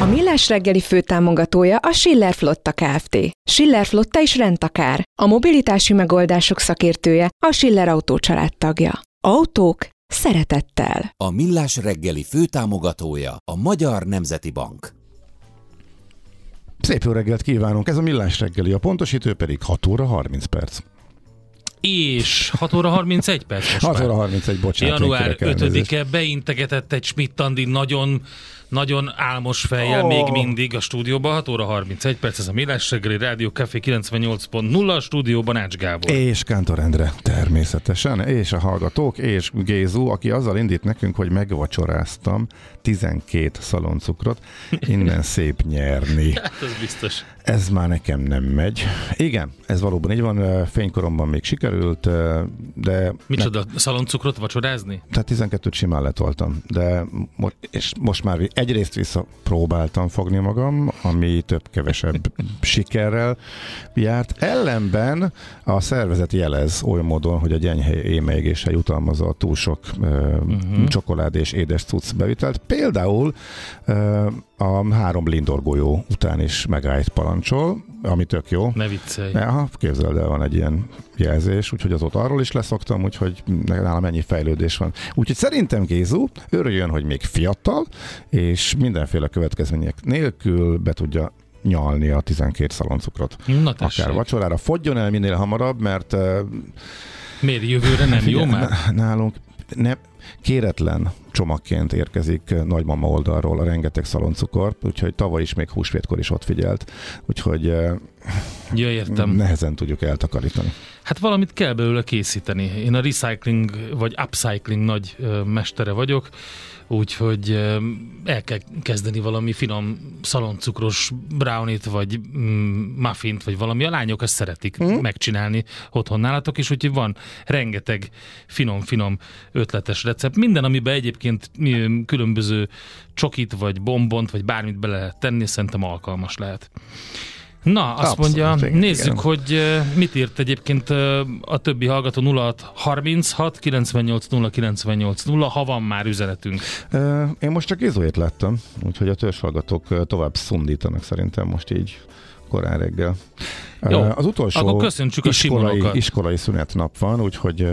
A Millás reggeli főtámogatója a Schiller Flotta Kft. Schiller Flotta is rendtakár. A mobilitási megoldások szakértője a Schiller Autó tagja. Autók szeretettel. A Millás reggeli főtámogatója a Magyar Nemzeti Bank. Szép jó reggelt kívánunk, ez a Millás reggeli, a pontos idő pedig 6 óra 30 perc. És 6 óra 31 perc most 6 már. óra 31, bocsánat. Január én kérek elnézést. 5-e beintegetett egy Schmidt-Andi nagyon nagyon álmos fejjel Ó. még mindig a stúdióban, 6 óra 31 perc, ez a Millás reggeli Rádió Café 98.0 a stúdióban Ács Gábor. És Kántor Endre természetesen, és a hallgatók, és Gézu, aki azzal indít nekünk, hogy megvacsoráztam 12 szaloncukrot, innen szép nyerni. Hát ez biztos. Ez már nekem nem megy. Igen, ez valóban így van, fénykoromban még sikerült, de... Micsoda, szaloncukrot vacsorázni? Tehát 12-t simán letoltam, de mo- és most már vi- egyrészt visszapróbáltam fogni magam, ami több-kevesebb sikerrel járt. Ellenben a szervezet jelez oly módon, hogy a gyenge émeigése jutalmazza a túl sok uh-huh. csokolád és édes cucc bevitelt. Például a három lindorgolyó után is megállt parancsol, ami tök jó. Ne viccelj. Aha, képzeld el, van egy ilyen jelzés, úgyhogy azóta arról is leszoktam, úgyhogy nálam ennyi fejlődés van. Úgyhogy szerintem Gézu örüljön, hogy még fiatal, és mindenféle következmények nélkül be tudja nyalni a 12 szaloncukrot. Na tessék. Akár vacsorára. Fogjon el minél hamarabb, mert Miért jövőre nem jó már? nálunk nem, kéretlen csomagként érkezik nagymama oldalról a rengeteg szaloncukor, úgyhogy tavaly is még húsvétkor is ott figyelt, úgyhogy Ja, értem. nehezen tudjuk eltakarítani. Hát valamit kell belőle készíteni. Én a recycling vagy upcycling nagy mestere vagyok, úgyhogy el kell kezdeni valami finom szaloncukros brownit, vagy mm, muffint, vagy valami. A lányok ezt szeretik mm. megcsinálni otthon nálatok, és úgyhogy van rengeteg finom-finom ötletes recept. Minden, amiben egyébként különböző csokit, vagy bombont, vagy bármit bele lehet tenni, szerintem alkalmas lehet. Na, azt Abszolút, mondja, igen, nézzük, igen. hogy mit írt egyébként a többi hallgató 06 36 98 0 98 0, ha van már üzenetünk. Én most csak Gézóét láttam, úgyhogy a törzshallgatók tovább szundítanak szerintem most így korán reggel. Jó, Az utolsó akkor köszöntsük a iskolai, Simonokat. iskolai szünetnap van, úgyhogy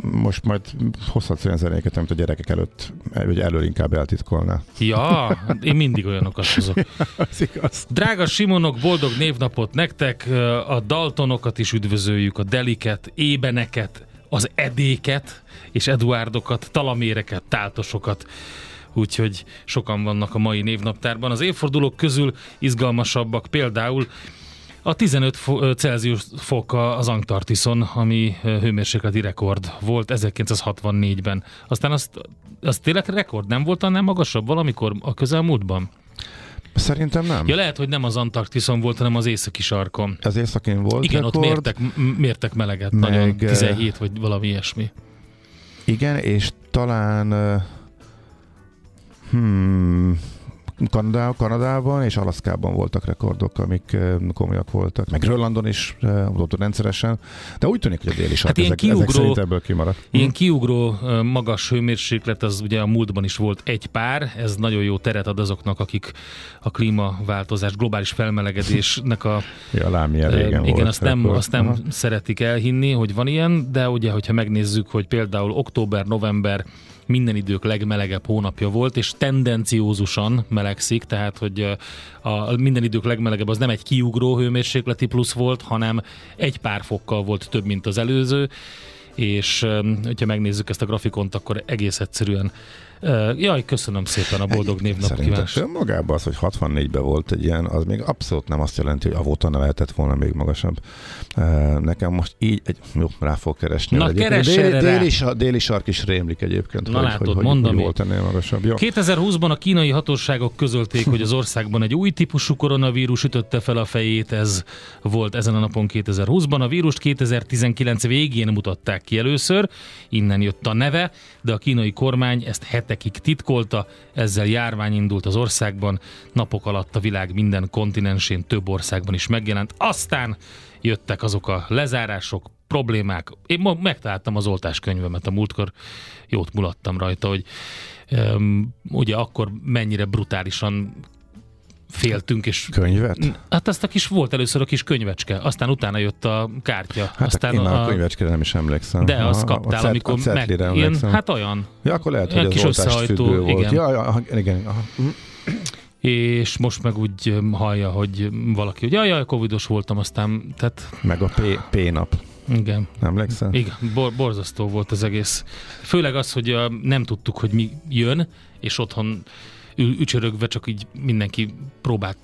most majd hozhatsz olyan zenéket, amit a gyerekek előtt, vagy elől inkább eltitkolná. Ja, én mindig olyanokat hozok. Az igaz. Drága Simonok, boldog névnapot nektek, a Daltonokat is üdvözöljük, a Deliket, Ébeneket, az Edéket és Eduardokat, Talaméreket, Táltosokat. Úgyhogy sokan vannak a mai névnaptárban. Az évfordulók közül izgalmasabbak például a 15 fo- ö, Celsius fok az Antarktiszon, ami hőmérsékleti rekord volt 1964-ben. Aztán azt, az tényleg rekord nem volt annál magasabb valamikor a közelmúltban? Szerintem nem. Ja, lehet, hogy nem az Antarktiszon volt, hanem az északi sarkon. Az északén volt Igen, rekord. ott mértek, mértek meleget, Meg, nagyon eh, 17 vagy valami ilyesmi. Igen, és talán hmm, Kanadá, Kanadában és Alaszkában voltak rekordok, amik eh, komolyak voltak, meg Grönlandon is eh, ott rendszeresen, de úgy tűnik, hogy a déli sark Hát ezek, ezek kiugró- szerint ebből kimaradt. Ilyen kiugró ö, magas hőmérséklet, az ugye a múltban is volt egy pár, ez nagyon jó teret ad azoknak, akik a klímaváltozás, globális felmelegedésnek a Ja, lám, ilyen régen igen, volt azt nem, rekord. azt nem Aha. szeretik elhinni, hogy van ilyen, de ugye, hogyha megnézzük, hogy például október, november minden idők legmelegebb hónapja volt, és tendenciózusan melegszik, tehát hogy a minden idők legmelegebb az nem egy kiugró hőmérsékleti plusz volt, hanem egy pár fokkal volt több, mint az előző, és hogyha megnézzük ezt a grafikont, akkor egész egyszerűen Jaj, köszönöm szépen a boldog névnap Szerintem kívást. önmagában az, hogy 64-ben volt egy ilyen, az még abszolút nem azt jelenti, hogy avóta ne lehetett volna még magasabb. Nekem most így, egy, jó, rá fog keresni. Na, keress déli, déli, sa- déli sark is rémlik egyébként, Na hogy, látod, hogy, mondom hogy volt ennél magasabb. Jó. 2020-ban a kínai hatóságok közölték, hogy az országban egy új típusú koronavírus ütötte fel a fejét, ez volt ezen a napon 2020-ban. A vírust 2019 végén mutatták ki először, innen jött a neve, de a kínai kormány ezt hetekig titkolta, ezzel járvány indult az országban, napok alatt a világ minden kontinensén több országban is megjelent, aztán jöttek azok a lezárások, problémák. Én ma megtaláltam az oltáskönyvemet a múltkor, jót mulattam rajta, hogy um, ugye akkor mennyire brutálisan féltünk, és Könyvet? hát azt a kis volt először a kis könyvecske, aztán utána jött a kártya. Hát aztán én a, a könyvecskére nem is emlékszem. de azt A- kaptál, a cet- amikor a meg, ilyen, hát olyan. Ja, akkor lehet, hogy kis az összehajtó, volt. igen. Ja, ja, igen. Aha. És most meg úgy öm, hallja, hogy valaki, hogy jaj, jaj, covidos voltam, aztán, tehát Meg a P, P nap. igen. Emlékszel? Igen, bor- borzasztó volt az egész. Főleg az, hogy uh, nem tudtuk, hogy mi jön, és otthon ül- ücsörögve csak így mindenki próbált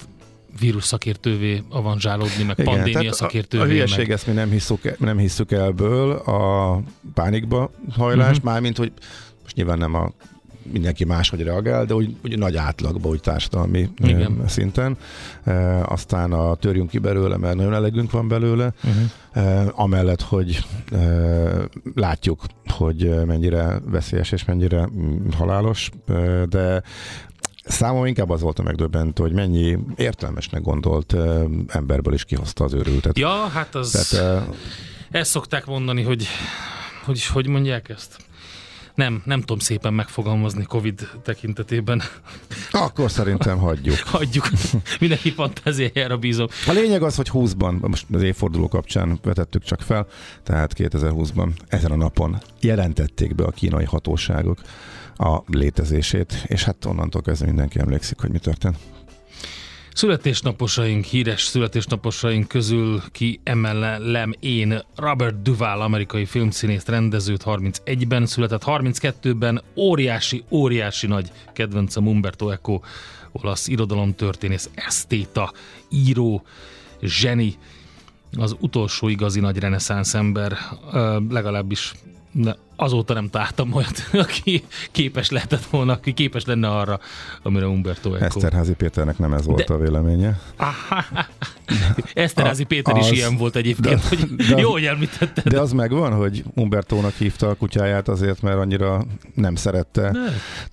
vírus szakértővé avanzsálódni, meg Igen, pandémia tehát a, a szakértővé. hülyeség, meg... ezt mi nem hisszük, nem hisszük elből a pánikba hajlást, Mhm. uh-huh. mármint, hogy most nyilván nem a mindenki máshogy reagál, de úgy, úgy nagy átlagban, úgy társadalmi Igen. Szinten. Aztán a törjünk ki belőle, mert nagyon elegünk van belőle. Uh-huh. Amellett, hogy látjuk, hogy mennyire veszélyes és mennyire mm, halálos, de Számomra inkább az volt a megdöbbentő, hogy mennyi értelmesnek gondolt e, emberből is kihozta az őrültet. Ja, hát az... Tehát, e, Ezt szokták mondani, hogy hogy, hogy mondják ezt? Nem, nem tudom szépen megfogalmazni Covid tekintetében. akkor szerintem hagyjuk. Hagyjuk. Mindenki fantáziájára bízom. A lényeg az, hogy 20-ban, most az évforduló kapcsán vetettük csak fel, tehát 2020-ban ezen a napon jelentették be a kínai hatóságok a létezését, és hát onnantól kezdve mindenki emlékszik, hogy mi történt. Születésnaposaink, híres születésnaposaink közül kiemelem én Robert Duval, amerikai filmszínészt, rendezőt 31-ben született, 32-ben óriási, óriási nagy kedvencem Umberto Eco, olasz irodalomtörténész, esztéta, író, zseni, az utolsó igazi nagy reneszánsz ember, legalábbis azóta nem találtam olyat, aki képes lehetett volna, aki képes lenne arra, amire Umberto Eco. Eszterházi Péternek nem ez volt De- a véleménye. Eszterázi Péter is az- ilyen volt egyébként, de- hogy de- jó, hogy említetted. De az megvan, hogy Umbertónak hívta a kutyáját azért, mert annyira nem szerette Ne.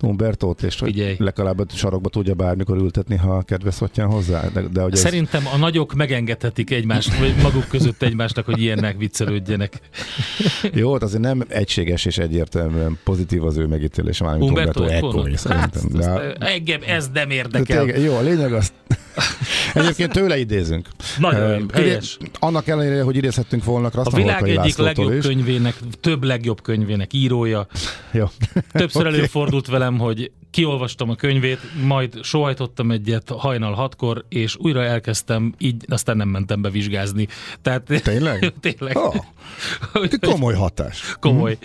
Umbertót, és hogy Figyelj. legalább a sarokba tudja bármikor ültetni, ha kedves szottyán hozzá. De, de hogy ez, Szerintem a nagyok megengedhetik egymást, vagy maguk között egymásnak, hogy ilyennek viccelődjenek. Jó, hát azért nem egységes és egyértelműen pozitív az ő megítélése, mármint Umberto? Eco. Hát, De, engem ez nem de érdekel. tényleg, jó, a lényeg az... Egyébként tőle idézünk. Nagyon jó, helyes. Annak ellenére, hogy idézhettünk volna A világ egyik Lászlótól legjobb is. könyvének, több legjobb könyvének írója. Jó. Többször Oké. előfordult velem, hogy kiolvastam a könyvét, majd sohajtottam egyet hajnal hatkor, és újra elkezdtem, így aztán nem mentem be vizsgázni. Tehát, Tényleg? tényleg. Oh, komoly hatás. Komoly.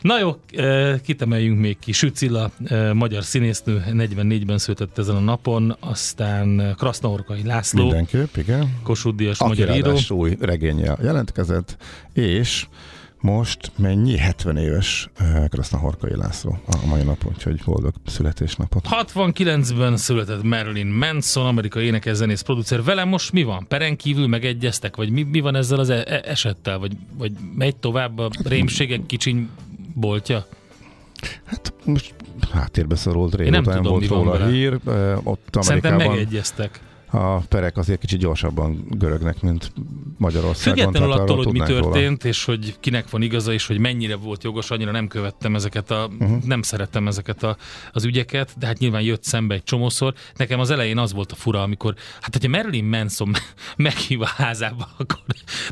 Na jó, eh, kitemeljünk még ki. Sücilla, eh, magyar színésznő, 44-ben született ezen a napon, aztán Krasznahorkai László, Mindenképp, igen. Kossuth Díjas magyar író. új regényel jelentkezett, és most mennyi 70 éves eh, Krasznahorkai László a mai napon, úgyhogy boldog születésnapot. 69-ben született Marilyn Manson, amerikai énekes, zenész, producer. Velem most mi van? Peren kívül megegyeztek? Vagy mi, mi van ezzel az e- e- esettel? Vagy, vagy megy tovább a rémségek kicsiny boltja? Hát most háttérbe szorult, nem régóta nem, tudom, volt mi van róla vele. hír. Ö, Ott Szerintem Amerikában megegyeztek. A perek azért kicsit gyorsabban görögnek, mint Magyarországon. Függetlenül attól, hogy mi tudnánk róla. történt, és hogy kinek van igaza, és hogy mennyire volt jogos, annyira nem követtem ezeket a, uh-huh. nem szerettem ezeket a, az ügyeket, de hát nyilván jött szembe egy csomószor. Nekem az elején az volt a fura, amikor, hát hogyha Marilyn Manson meghív a házába, akkor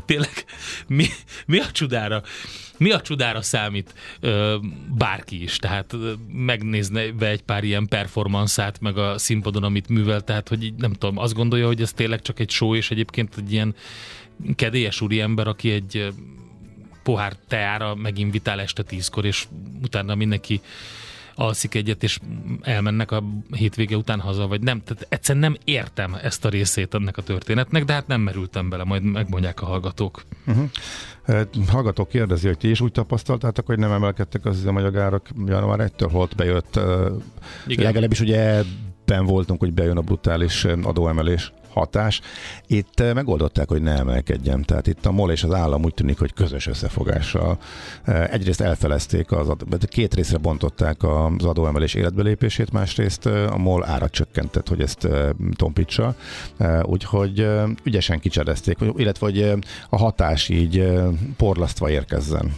tényleg mi, mi a csodára, mi a csodára számít ö, bárki is, tehát megnézne be egy pár ilyen performanszát, meg a színpadon, amit művel, tehát hogy így nem tudom, azt gondolja, hogy ez tényleg csak egy show, és egyébként egy ilyen kedélyes úriember, aki egy pohár teára meginvitál este tízkor, és utána mindenki alszik egyet, és elmennek a hétvége után haza, vagy nem. Tehát egyszerűen nem értem ezt a részét ennek a történetnek, de hát nem merültem bele, majd megmondják a hallgatók. Eh, Hallgató kérdezi, hogy ti is úgy tapasztaltátok, hogy nem emelkedtek az üzemanyagárak január 1-től, holt bejött, Igen. legalábbis ugye ebben voltunk, hogy bejön a brutális adóemelés hatás. Itt eh, megoldották, hogy ne emelkedjen. Tehát itt a MOL és az állam úgy tűnik, hogy közös összefogással eh, egyrészt elfelezték, az, ad- két részre bontották az adóemelés életbelépését, másrészt eh, a MOL árat csökkentett, hogy ezt tompítsa. Úgyhogy ügyesen kicserezték, illetve hogy a hatás így porlasztva érkezzen.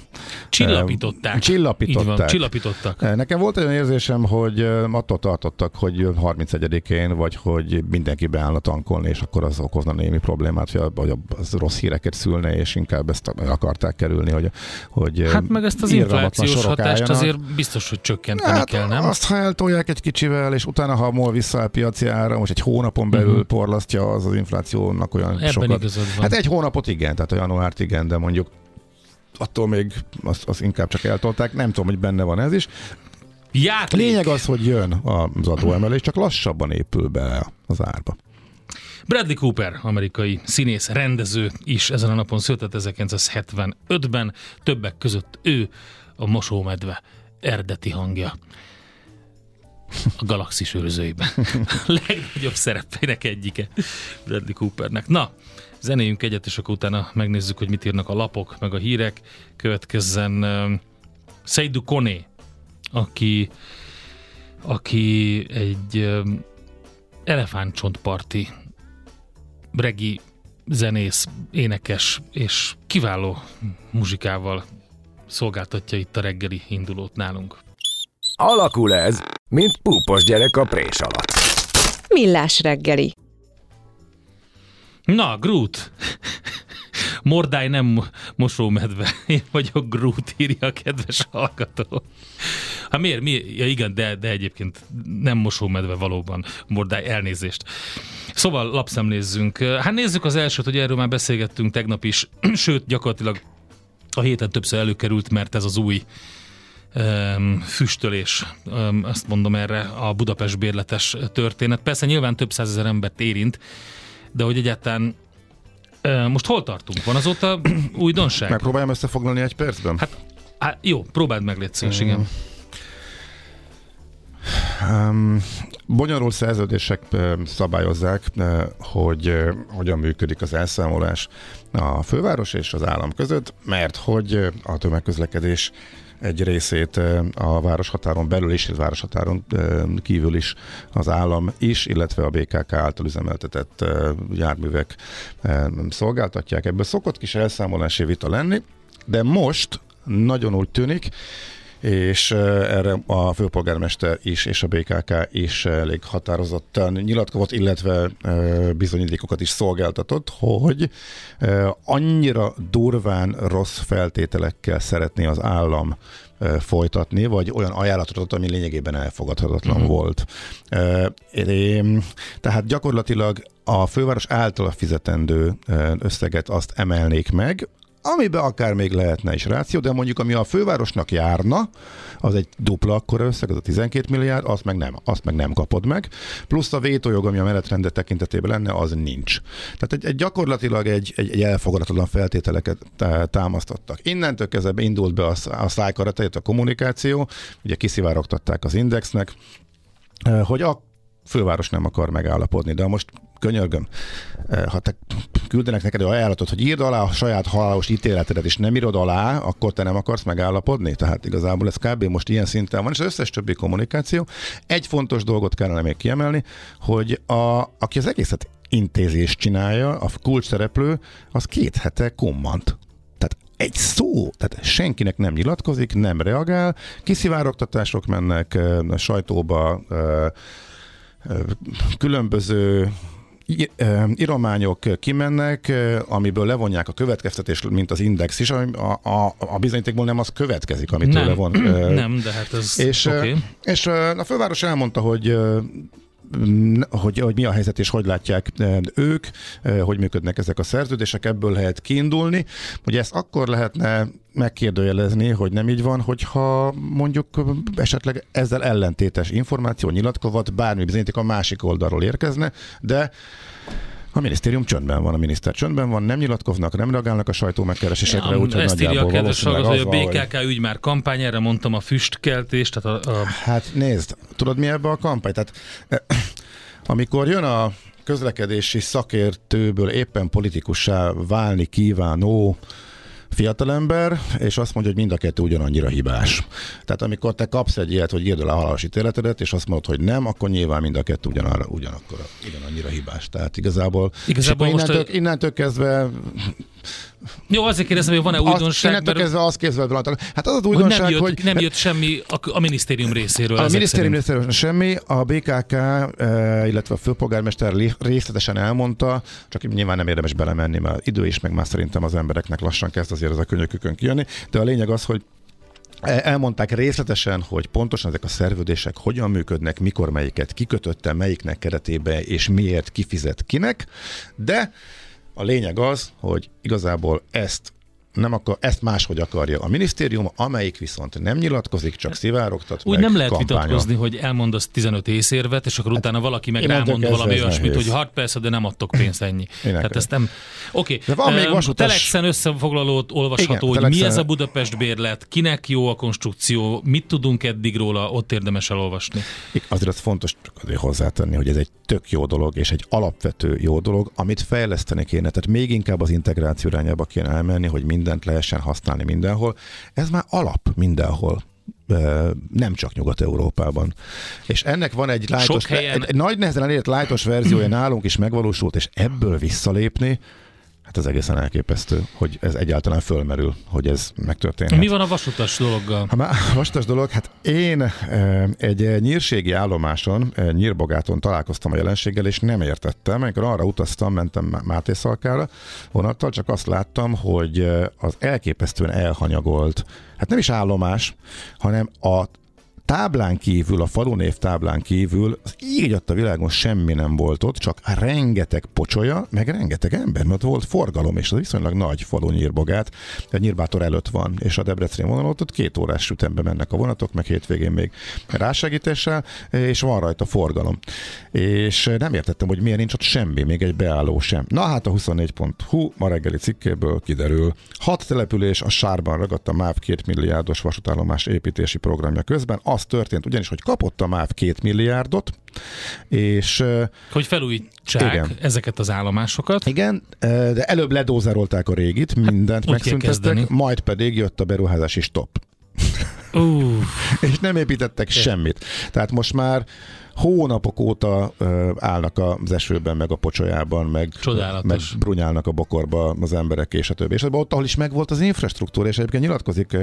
Csillapították. Csillapították. Így van, csillapítottak. Nekem volt olyan érzésem, hogy attól tartottak, hogy 31-én, vagy hogy mindenki beállna tankolni, és akkor az okozna némi problémát, vagy vagy az rossz híreket szülne, és inkább ezt akarták kerülni, hogy, hogy Hát meg ezt az inflációs hatást álljanak. azért biztos, hogy csökkenteni Hát, kell, nem? Azt, ha eltolják egy kicsivel, és utána, ha a MOL visszaáll piaci ára, most egy hónapon belül uh-huh. porlasztja az az inflációnak olyan Ebben sokat. Hát egy hónapot igen, tehát a januárt igen, de mondjuk attól még azt, azt inkább csak eltolták. Nem tudom, hogy benne van ez is. Játék. Lényeg az, hogy jön az adóemelés, csak lassabban épül be az árba. Bradley Cooper, amerikai színész, rendező is ezen a napon született 1975-ben, többek között ő a mosómedve eredeti hangja a galaxis őrzőiben. Legnagyobb szerepének egyike Bradley Coopernek. Na, zenéjünk egyet, és akkor utána megnézzük, hogy mit írnak a lapok, meg a hírek. Következzen uh, Seydou Koné, aki, aki egy um, elefántcsontparti regi zenész, énekes és kiváló muzsikával szolgáltatja itt a reggeli indulót nálunk. Alakul ez, mint púpos gyerek a prés alatt. Millás reggeli. Na, Groot! Mordály nem mo- mosómedve. Én vagyok Groot, írja a kedves hallgató. Hát miért? Mi? Ja igen, de, de egyébként nem mosómedve valóban. Mordály, elnézést. Szóval lapszemlézzünk. Hát nézzük az elsőt, hogy erről már beszélgettünk tegnap is, sőt gyakorlatilag a héten többször előkerült, mert ez az új füstölés, azt mondom erre, a Budapest bérletes történet. Persze nyilván több százezer embert érint, de hogy egyáltalán most hol tartunk? Van azóta újdonság? Megpróbáljam összefoglalni egy percben? Hát, hát jó, próbáld meg, légy szíves, igen. Um, bonyolult szerződések szabályozzák, hogy hogyan működik az elszámolás a főváros és az állam között, mert hogy a tömegközlekedés egy részét a városhatáron belül és városhatáron ö, kívül is az állam is, illetve a BKK által üzemeltetett járművek szolgáltatják. Ebből szokott kis elszámolási vita lenni, de most nagyon úgy tűnik, és erre a főpolgármester is és a BKK is elég határozottan nyilatkozott, illetve bizonyítékokat is szolgáltatott, hogy annyira durván rossz feltételekkel szeretné az állam folytatni, vagy olyan ajánlatot adott, ami lényegében elfogadhatatlan uh-huh. volt. Eh, Tehát gyakorlatilag a főváros által fizetendő összeget azt emelnék meg, amiben akár még lehetne is ráció, de mondjuk ami a fővárosnak járna, az egy dupla akkora összeg, az a 12 milliárd, azt meg nem, azt meg nem kapod meg. Plusz a vétójog, ami a menetrendet tekintetében lenne, az nincs. Tehát egy, egy gyakorlatilag egy, egy, egy elfogadatlan feltételeket tá- támasztottak. Innentől kezdve indult be a, a szájkarata, a kommunikáció, ugye kiszivárogtatták az indexnek, hogy a főváros nem akar megállapodni. De most könyörgöm, eh, ha te küldenek neked egy ajánlatot, hogy írd alá a saját halálos ítéletedet, és nem írod alá, akkor te nem akarsz megállapodni? Tehát igazából ez kb. most ilyen szinten van, és az összes többi kommunikáció. Egy fontos dolgot kellene még kiemelni, hogy a, aki az egészet intézést csinálja, a kulcs szereplő, az két hete kommant. Egy szó, tehát senkinek nem nyilatkozik, nem reagál, kiszivárogtatások mennek eh, sajtóba, eh, különböző irományok kimennek, amiből levonják a következtetést, mint az index is, a, a, a bizonyítékból nem az következik, amit nem. levon. Nem, de hát ez és, okay. és a főváros elmondta, hogy hogy, hogy mi a helyzet és hogy látják ők, hogy működnek ezek a szerződések, ebből lehet kiindulni. Hogy ezt akkor lehetne megkérdőjelezni, hogy nem így van, hogyha mondjuk esetleg ezzel ellentétes információ, nyilatkozat, bármi bizonyíték a másik oldalról érkezne, de a minisztérium csöndben van, a miniszter csöndben van, nem nyilatkoznak, nem reagálnak a sajtó megkeresésekre, ja, úgyhogy ezt írja a kedves hallgató, hogy a BKK hogy... ügy már kampány, erre mondtam a füstkeltés, tehát a, a... Hát nézd, tudod mi ebbe a kampány? Tehát amikor jön a közlekedési szakértőből éppen politikussá válni kívánó fiatalember, és azt mondja, hogy mind a kettő ugyanannyira hibás. Tehát amikor te kapsz egy ilyet, hogy írd el a halálos ítéletedet, és azt mondod, hogy nem, akkor nyilván mind a kettő ugyanarra, ugyanakkor, ugyanannyira hibás. Tehát igazából, igazából innentől, most a... innentől kezdve jó, azért kérdezem, hogy van-e újdonság? Azt, mert... kezdve azt kézzel rajta. Hát az az újdonság, hogy... Nem jött, hogy... nem jött semmi a, a minisztérium részéről. A minisztérium részéről semmi, a BKK, eh, illetve a főpolgármester részletesen elmondta, csak nyilván nem érdemes belemenni, mert idő is, meg már szerintem az embereknek lassan kezd azért ez a könyökükön kijönni, de a lényeg az, hogy Elmondták részletesen, hogy pontosan ezek a szerződések hogyan működnek, mikor melyiket kikötötte, melyiknek keretébe és miért kifizet kinek, de a lényeg az, hogy igazából ezt nem akar, ezt máshogy akarja a minisztérium, amelyik viszont nem nyilatkozik, csak szivárogtat Úgy nem lehet kampánya. vitatkozni, hogy elmondasz 15 észérvet, és akkor hát, utána valaki meg rámond valami olyasmit, hogy hát persze, de nem adtok pénzt ennyi. Tehát ezt nem... Oké, okay. van még vasutas... Telexen összefoglalót olvasható, Igen, hogy telexen... mi ez a Budapest bérlet, kinek jó a konstrukció, mit tudunk eddig róla, ott érdemes elolvasni. Azért az fontos azért hozzátenni, hogy ez egy tök jó dolog, és egy alapvető jó dolog, amit fejleszteni kéne. Tehát még inkább az integráció irányába kéne elmenni, hogy mind mindent lehessen használni mindenhol. Ez már alap mindenhol nem csak Nyugat-Európában. És ennek van egy, lájtos, helyen... egy, egy nagy nehezen elért lájtos verziója nálunk is megvalósult, és ebből visszalépni, Hát ez egészen elképesztő, hogy ez egyáltalán fölmerül, hogy ez megtörténhet. Mi van a vasutas dologgal? Már vasutas dolog, hát én e, egy nyírségi állomáson, e, Nyírbogáton találkoztam a jelenséggel, és nem értettem. Amikor arra utaztam, mentem Máté Szalkára vonattal, csak azt láttam, hogy az elképesztően elhanyagolt, hát nem is állomás, hanem a táblán kívül, a falunév táblán kívül az így a világon semmi nem volt ott, csak rengeteg pocsolya, meg rengeteg ember, mert volt forgalom, és az viszonylag nagy falu nyírbogát, a nyírbátor előtt van, és a Debrecen vonalon ott két órás ütembe mennek a vonatok, meg hétvégén még rásegítéssel, és van rajta forgalom. És nem értettem, hogy miért nincs ott semmi, még egy beálló sem. Na hát a 24.hu ma reggeli cikkéből kiderül. Hat település a sárban ragadt a MÁV 2 milliárdos vasútállomás építési programja közben. Az az történt ugyanis, hogy kapott a MÁV két milliárdot, és... Hogy felújítsák igen. ezeket az állomásokat. Igen, de előbb ledózerolták a régit, hát, mindent hát, megszüntettek, majd pedig jött a beruházási stop. Uh. és nem építettek semmit. Tehát most már hónapok óta állnak az esőben, meg a pocsolyában, meg, meg brunyálnak a bokorba az emberek, és a többi. És ott, ahol is megvolt az infrastruktúra, és egyébként nyilatkozik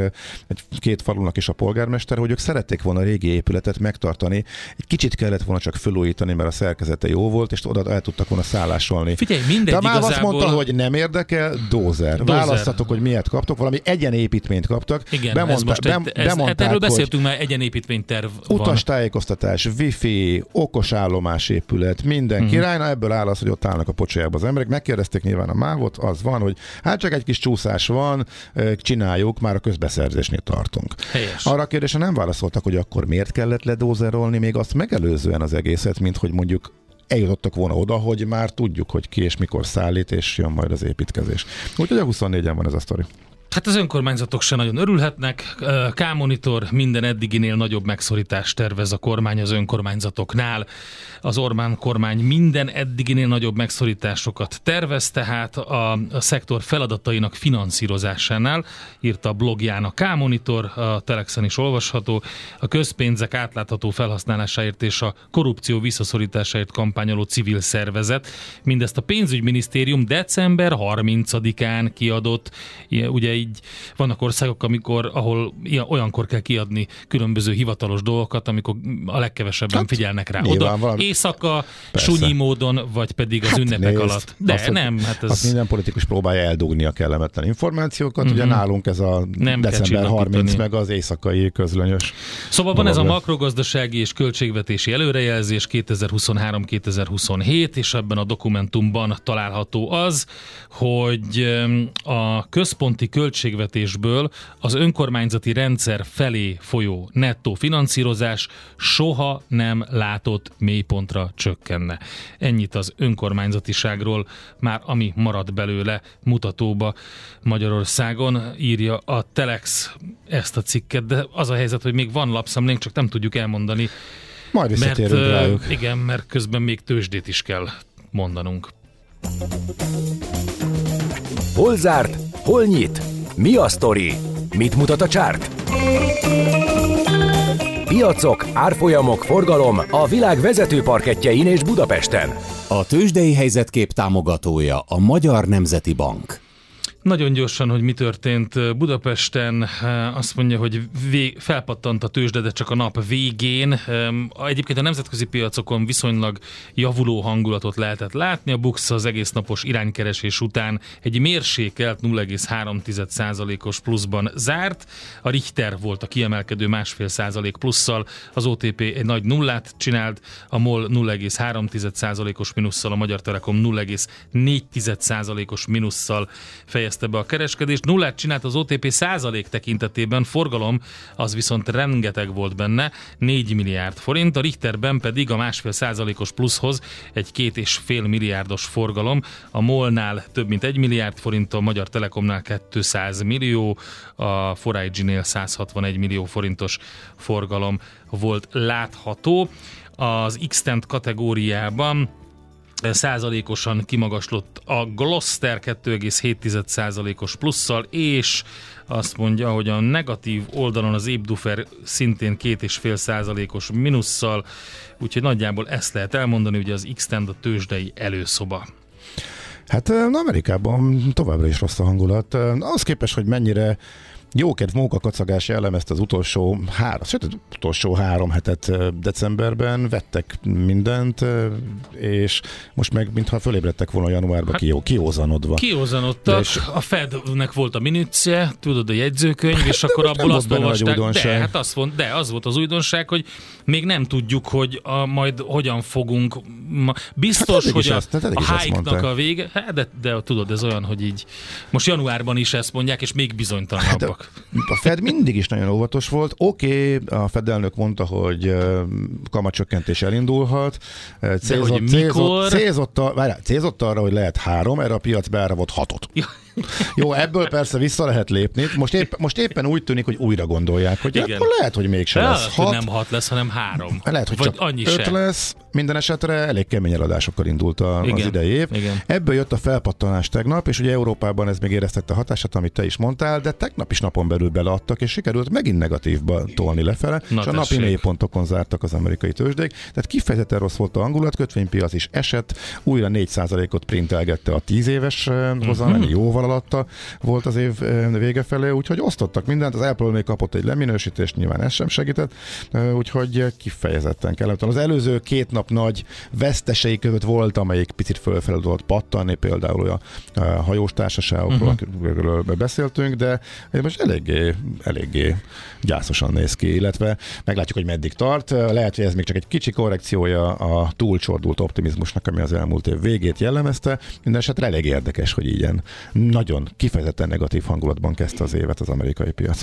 egy két falunak is a polgármester, hogy ők szerették volna a régi épületet megtartani. Egy kicsit kellett volna csak felújítani, mert a szerkezete jó volt, és oda el tudtak volna szállásolni. Figyelj, mindegy De már igazából... azt mondta, hogy nem érdekel, dózer. dózer. Választatok, hogy miért kaptok, valami egyenépítményt kaptak. Igen, Bemondta, ez most egy, ez, bemondták, hát erről beszéltünk már, egyenépítményterv. Utastájékoztatás, wifi, okos állomás épület, minden uh-huh. király, na ebből áll az, hogy ott állnak a pocsolyába az emberek. Megkérdezték nyilván a mávot, az van, hogy hát csak egy kis csúszás van, csináljuk, már a közbeszerzésnél tartunk. Helyes. Arra a kérdésre nem válaszoltak, hogy akkor miért kellett ledózerolni még azt megelőzően az egészet, mint hogy mondjuk eljutottak volna oda, hogy már tudjuk, hogy ki és mikor szállít, és jön majd az építkezés. Úgyhogy a 24-en van ez a sztori. Hát az önkormányzatok se nagyon örülhetnek. K-monitor minden eddiginél nagyobb megszorítást tervez a kormány az önkormányzatoknál. Az Orbán kormány minden eddiginél nagyobb megszorításokat tervez, tehát a, a szektor feladatainak finanszírozásánál, írta a blogján a K-monitor, a Telexen is olvasható, a közpénzek átlátható felhasználásáért és a korrupció visszaszorításáért kampányoló civil szervezet. Mindezt a pénzügyminisztérium december 30-án kiadott, ugye így vannak országok, amikor, ahol olyankor kell kiadni különböző hivatalos dolgokat, amikor a legkevesebben hát, figyelnek rá. Oda valami... éjszaka, Persze. sunyi módon, vagy pedig az hát ünnepek nézd, alatt. De azt, nem, hát ez... Azt minden politikus próbálja eldugni a kellemetlen információkat. Uh-huh. Ugye mhm. nálunk ez a nem december 30 meg az éjszakai közlönyös. Szóval van ez a makrogazdasági és költségvetési előrejelzés 2023-2027, és ebben a dokumentumban található az, hogy a központi költségvetésből az önkormányzati rendszer felé folyó nettó finanszírozás soha nem látott mélypontra csökkenne. Ennyit az önkormányzatiságról, már ami marad belőle mutatóba Magyarországon, írja a Telex ezt a cikket, de az a helyzet, hogy még van lapszemlénk, csak nem tudjuk elmondani. Majd visszatérünk mert, rájuk. Igen, mert közben még tőzsdét is kell mondanunk. Hol zárt? Hol nyit? Mi a sztori? Mit mutat a csárt? Piacok, árfolyamok, forgalom a világ vezető parketjein és Budapesten. A tőzsdei helyzetkép támogatója a Magyar Nemzeti Bank. Nagyon gyorsan, hogy mi történt Budapesten, azt mondja, hogy vég, felpattant a tőzsde, de csak a nap végén. Egyébként a nemzetközi piacokon viszonylag javuló hangulatot lehetett látni. A Bux az egész napos iránykeresés után egy mérsékelt 0,3%-os pluszban zárt. A Richter volt a kiemelkedő másfél százalék plusszal, az OTP egy nagy nullát csinált, a MOL 0,3%-os minusszal, a Magyar Telekom 0,4%-os minusszal fejezte fejezte be a kereskedést. Nullát csinált az OTP százalék tekintetében, forgalom az viszont rengeteg volt benne, 4 milliárd forint, a Richterben pedig a másfél százalékos pluszhoz egy két és fél milliárdos forgalom, a Molnál több mint 1 milliárd forint, a Magyar Telekomnál 200 millió, a 4 161 millió forintos forgalom volt látható. Az x kategóriában százalékosan kimagaslott a Gloster 2,7 százalékos plusszal, és azt mondja, hogy a negatív oldalon az Ébdufer szintén 2,5 százalékos minusszal, úgyhogy nagyjából ezt lehet elmondani, hogy az x a tőzsdei előszoba. Hát Amerikában továbbra is rossz a hangulat. Az képest, hogy mennyire jókedv mókakacagás jellemezte az utolsó három, sőt, az utolsó három hetet decemberben, vettek mindent, és most meg mintha fölébredtek volna januárban hát, kió, kiózanodva. Kiózanodtak, és a Fednek volt a minütje, tudod, a jegyzőkönyv, és hát akkor abból azt olvasták, de, hát az, volt, de az volt az újdonság, hogy még nem tudjuk, hogy a, majd hogyan fogunk, ma, biztos, hát hogy a, ezt, a hike a vége, hát de, de tudod, ez olyan, hogy így most januárban is ezt mondják, és még bizonytalanabbak. Hát, a Fed mindig is nagyon óvatos volt. Oké, okay, a Fed elnök mondta, hogy kamacsökkentés elindulhat. Célzott, hogy célzott, célzott, várjál, célzott arra, hogy lehet három, erre a piac beáravott hatot. Ja. Jó, ebből persze vissza lehet lépni. Most, épp, most éppen úgy tűnik, hogy újra gondolják, hogy Igen. akkor lehet, hogy mégsem lesz hat. Hogy nem hat lesz, hanem három. Lehet, hogy Vagy csak annyi öt se. lesz. Minden esetre elég kemény eladásokkal indult a, Igen. az idei év. Igen. Ebből jött a felpattanás tegnap, és ugye Európában ez még éreztette a hatását, amit te is mondtál, de tegnap is napon belül beleadtak, és sikerült megint negatívba tolni lefele, Na és a napi mélypontokon zártak az amerikai tőzsdék. Tehát kifejezetten rossz volt a hangulat, kötvénypiac is esett, újra 4%-ot printelgette a 10 éves hozam, uh-huh. jóval alatta volt az év vége felé, úgyhogy osztottak mindent, az Apple még kapott egy leminősítést, nyilván ez sem segített, úgyhogy kifejezetten kellemetlen. Az előző két nap nagy vesztesei között volt, amelyik picit fölfelé volt pattanni, például a, hajós társaságokról, uh-huh. akikről beszéltünk, de most eléggé, eléggé gyászosan néz ki, illetve meglátjuk, hogy meddig tart. Lehet, hogy ez még csak egy kicsi korrekciója a túlcsordult optimizmusnak, ami az elmúlt év végét jellemezte. Minden esetre elég érdekes, hogy ilyen nagyon kifejezetten negatív hangulatban kezdte az évet az amerikai piac.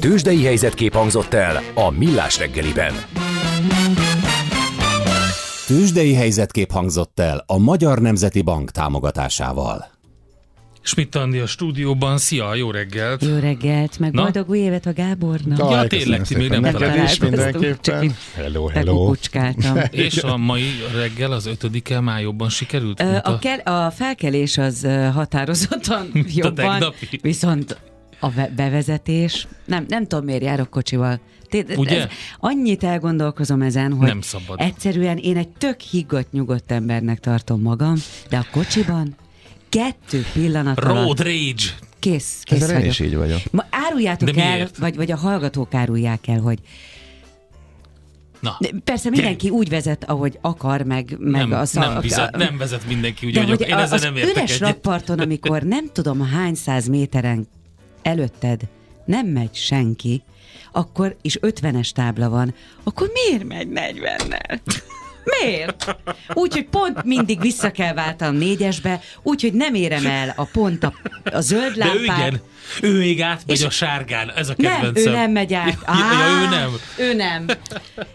Tőzsdei helyzetkép hangzott el a Millás reggeliben. Tőzsdei helyzetkép hangzott el a Magyar Nemzeti Bank támogatásával. Schmidt Andi a stúdióban. Szia, jó reggelt! Jó reggelt, meg Na? boldog új évet a Gábornak. Ja, Aj, tényleg, ti még nem találkoztunk, mindenképpen. Hello, hello. És a mai reggel, az ötödike már jobban sikerült? Ö, mint A, ke- a felkelés az határozottan jobban, tegnapi. viszont a ve- bevezetés, nem, nem tudom miért járok kocsival. Té- Ugye? Ez, annyit elgondolkozom ezen, hogy Nem szabad. egyszerűen én egy tök higgadt, nyugodt embernek tartom magam, de a kocsiban kettő pillanat Road rage! kész, kész Ezzel én vagyok. is így vagyok. Ma áruljátok De el, vagy, vagy a hallgatók árulják el, hogy Na, de persze mindenki úgy vezet, ahogy akar, meg, meg nem, a szak- nem, vezet, nem vezet mindenki úgy, de hogy hogy én ezzel az nem értek üres egyet. rakparton, amikor nem tudom hány száz méteren előtted nem megy senki, akkor is 50-es tábla van, akkor miért megy 40-nel? Miért? Úgyhogy pont mindig vissza kell váltanom négyesbe, úgyhogy nem érem el a pont a, a zöld De lámpát. igen, ő még átmegy És- a sárgán, ez a Nem, kedvencem. ő nem megy át. Ja, ja, ő nem. Ő nem.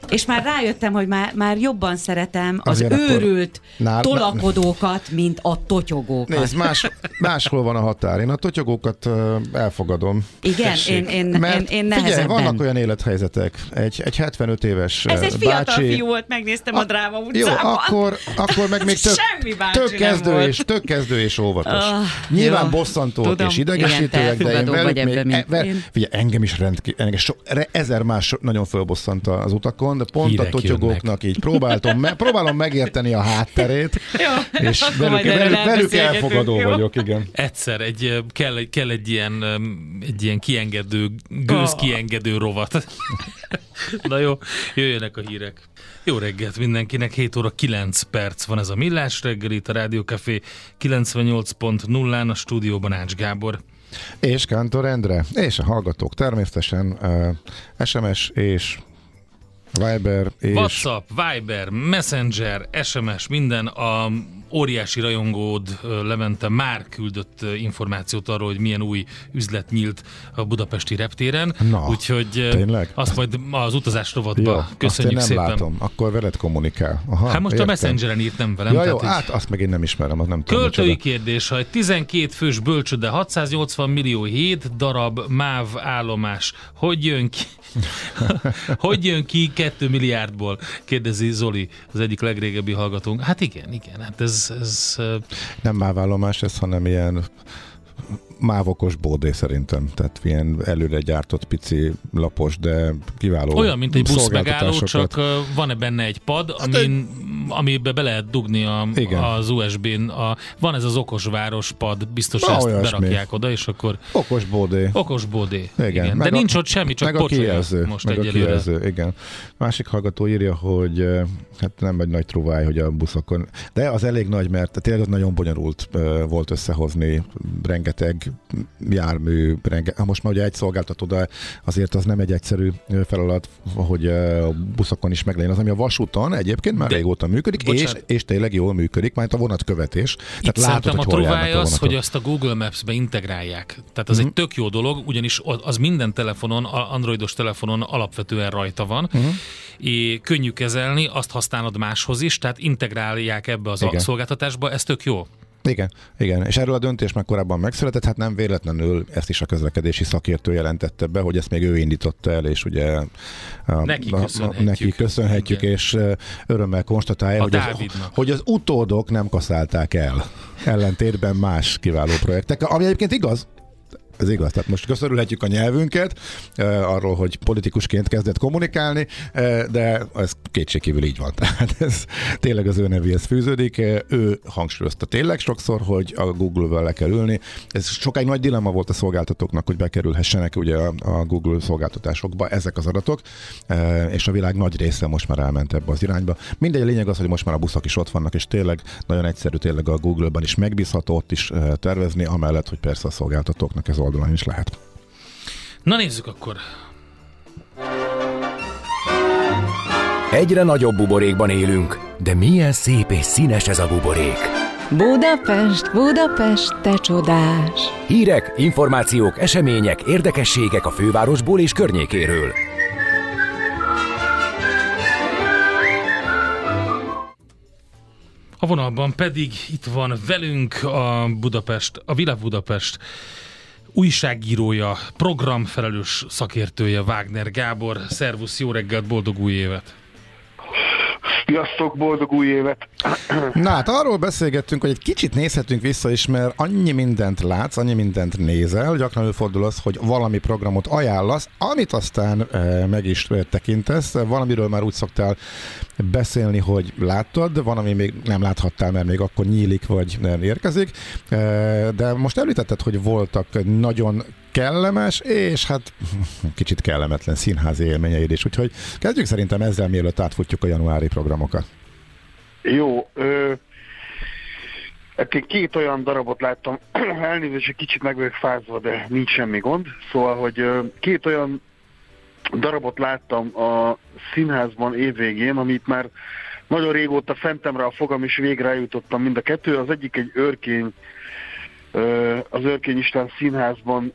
És már rájöttem, hogy már, már jobban szeretem az Azért őrült nál- tolakodókat, mint a totyogókat. Nézd, más, máshol van a határ. Én a totyogókat elfogadom. Igen, Tessék. én, én, Mert én, én figyelj, vannak olyan élethelyzetek. Egy, egy 75 éves Ez egy fiatal bácsi, fiú volt, megnéztem a dráma Jó, utcában. akkor, akkor meg még tök, Semmi bácsi tök nem kezdő, volt. és, tök kezdő és óvatos. Ah, Nyilván jó. bosszantó Tudom. és Igen, de én velük vagy még, ebben, e- figyelj, engem is rendkívül, engem so, re, ezer más nagyon fölbosszant az utakon, de pont Hírek a totyogóknak így próbáltam, me, próbálom megérteni a hátterét, Jó, és velük, velük, velük elfogadó jó? vagyok, igen. Egyszer egy, kell, egy- kell egy ilyen, egy ilyen kiengedő, gőz kiengedő rovat. Na jó, jöjjenek a hírek. Jó reggelt mindenkinek, 7 óra 9 perc van ez a Millás reggel, itt a Rádió Café 98.0-án, a stúdióban Ács Gábor. És Kántor Endre, és a hallgatók természetesen uh, SMS és Viber és WhatsApp, Viber, Messenger, SMS, minden a óriási rajongód Levente már küldött információt arról, hogy milyen új üzlet nyílt a budapesti reptéren. Na, Úgyhogy tényleg? azt majd az utazás rovatba Jó, azt én köszönjük nem szépen. látom. Akkor veled kommunikál. Aha, Hát most értem. a Messengeren írt nem velem. Ja, jó, tehát így- hát azt meg én nem ismerem, az nem tudom. Költői micsoda. kérdés, ha egy 12 fős bölcsöde 680 millió 7 darab MÁV állomás, hogy jön ki? hogy jön ki 2 milliárdból? Kérdezi Zoli, az egyik legrégebbi hallgatónk. Hát igen, igen, hát ez, ez ö, Nem mávállomás ez, hanem ilyen mávokos bódé szerintem. Tehát ilyen előre gyártott pici lapos, de kiváló olyan, mint egy buszmegálló, szolgáltatásokat. csak van-e benne egy pad, amin, amiben be lehet dugni a, Igen. az USB-n. A, van ez az okos város pad, biztos Na, ezt olyasmi. berakják oda, és akkor Okos bódé. okos bodé. Igen, igen. De a- nincs ott semmi, csak meg a kijelző, most meg a egyelőre. kijelző, igen. Másik hallgató írja, hogy hát nem egy nagy truváj, hogy a buszokon, de az elég nagy, mert tényleg nagyon bonyolult volt összehozni rengeteg jármű, renge, ha most már ugye egy szolgáltató, de azért az nem egy egyszerű feladat, hogy a buszokon is meglegyen. Az, ami a vasúton egyébként már De- régóta működik, és, Bocsánat. és tényleg jól működik, majd a vonatkövetés. Itt Tehát látod, szerintem hogy a hol truváj járnak a az, hogy azt a Google Maps-be integrálják. Tehát az Mhm. egy tök jó dolog, ugyanis az minden telefonon, androidos telefonon alapvetően rajta van, Mhm. és könnyű kezelni, azt használod máshoz is, tehát integrálják ebbe az a Igen. szolgáltatásba, ez tök jó. Igen, igen, és erről a döntés már korábban megszületett, hát nem véletlenül ezt is a közlekedési szakértő jelentette be, hogy ezt még ő indította el, és ugye a, Neki a- köszönhetjük. neki köszönhetjük Igen. és örömmel konstatálja, A hogy az, hogy az utódok nem kaszálták el, ellentétben más kiváló projektek, ami egyébként igaz, ez igaz, tehát most köszörülhetjük a nyelvünket eh, arról, hogy politikusként kezdett kommunikálni, eh, de ez kétségkívül így van. Tehát ez tényleg az ő nevéhez fűződik. Ő hangsúlyozta tényleg sokszor, hogy a Google-vel le kell ülni. Ez sokáig nagy dilemma volt a szolgáltatóknak, hogy bekerülhessenek ugye a, Google szolgáltatásokba ezek az adatok, eh, és a világ nagy része most már elment ebbe az irányba. Mindegy, a lényeg az, hogy most már a buszok is ott vannak, és tényleg nagyon egyszerű tényleg a Google-ban is megbízható ott is tervezni, amellett, hogy persze a szolgáltatóknak ez oldalon is lehet. Na nézzük akkor. Egyre nagyobb buborékban élünk, de milyen szép és színes ez a buborék. Budapest, Budapest, te csodás! Hírek, információk, események, érdekességek a fővárosból és környékéről. A vonalban pedig itt van velünk a Budapest, a Világ Budapest újságírója, programfelelős szakértője Wagner Gábor. Szervusz, jó reggelt, boldog új évet! Sziasztok, boldog új évet! Na hát arról beszélgettünk, hogy egy kicsit nézhetünk vissza is, mert annyi mindent látsz, annyi mindent nézel, gyakran előfordul az, hogy valami programot ajánlasz, amit aztán e, meg is tekintesz, valamiről már úgy szoktál beszélni, hogy láttad, van, ami még nem láthattál, mert még akkor nyílik, vagy nem érkezik, e, de most említetted, hogy voltak nagyon kellemes, és hát kicsit kellemetlen színházi élményeid is. Úgyhogy kezdjük szerintem ezzel, mielőtt átfutjuk a januári programokat. Jó, ö, két olyan darabot láttam, elnézést, egy kicsit meg vagyok fázva, de nincs semmi gond. Szóval, hogy két olyan darabot láttam a színházban évvégén, amit már nagyon régóta fentemre a fogam, és végre eljutottam mind a kettő. Az egyik egy őrkény, az Őrkény István színházban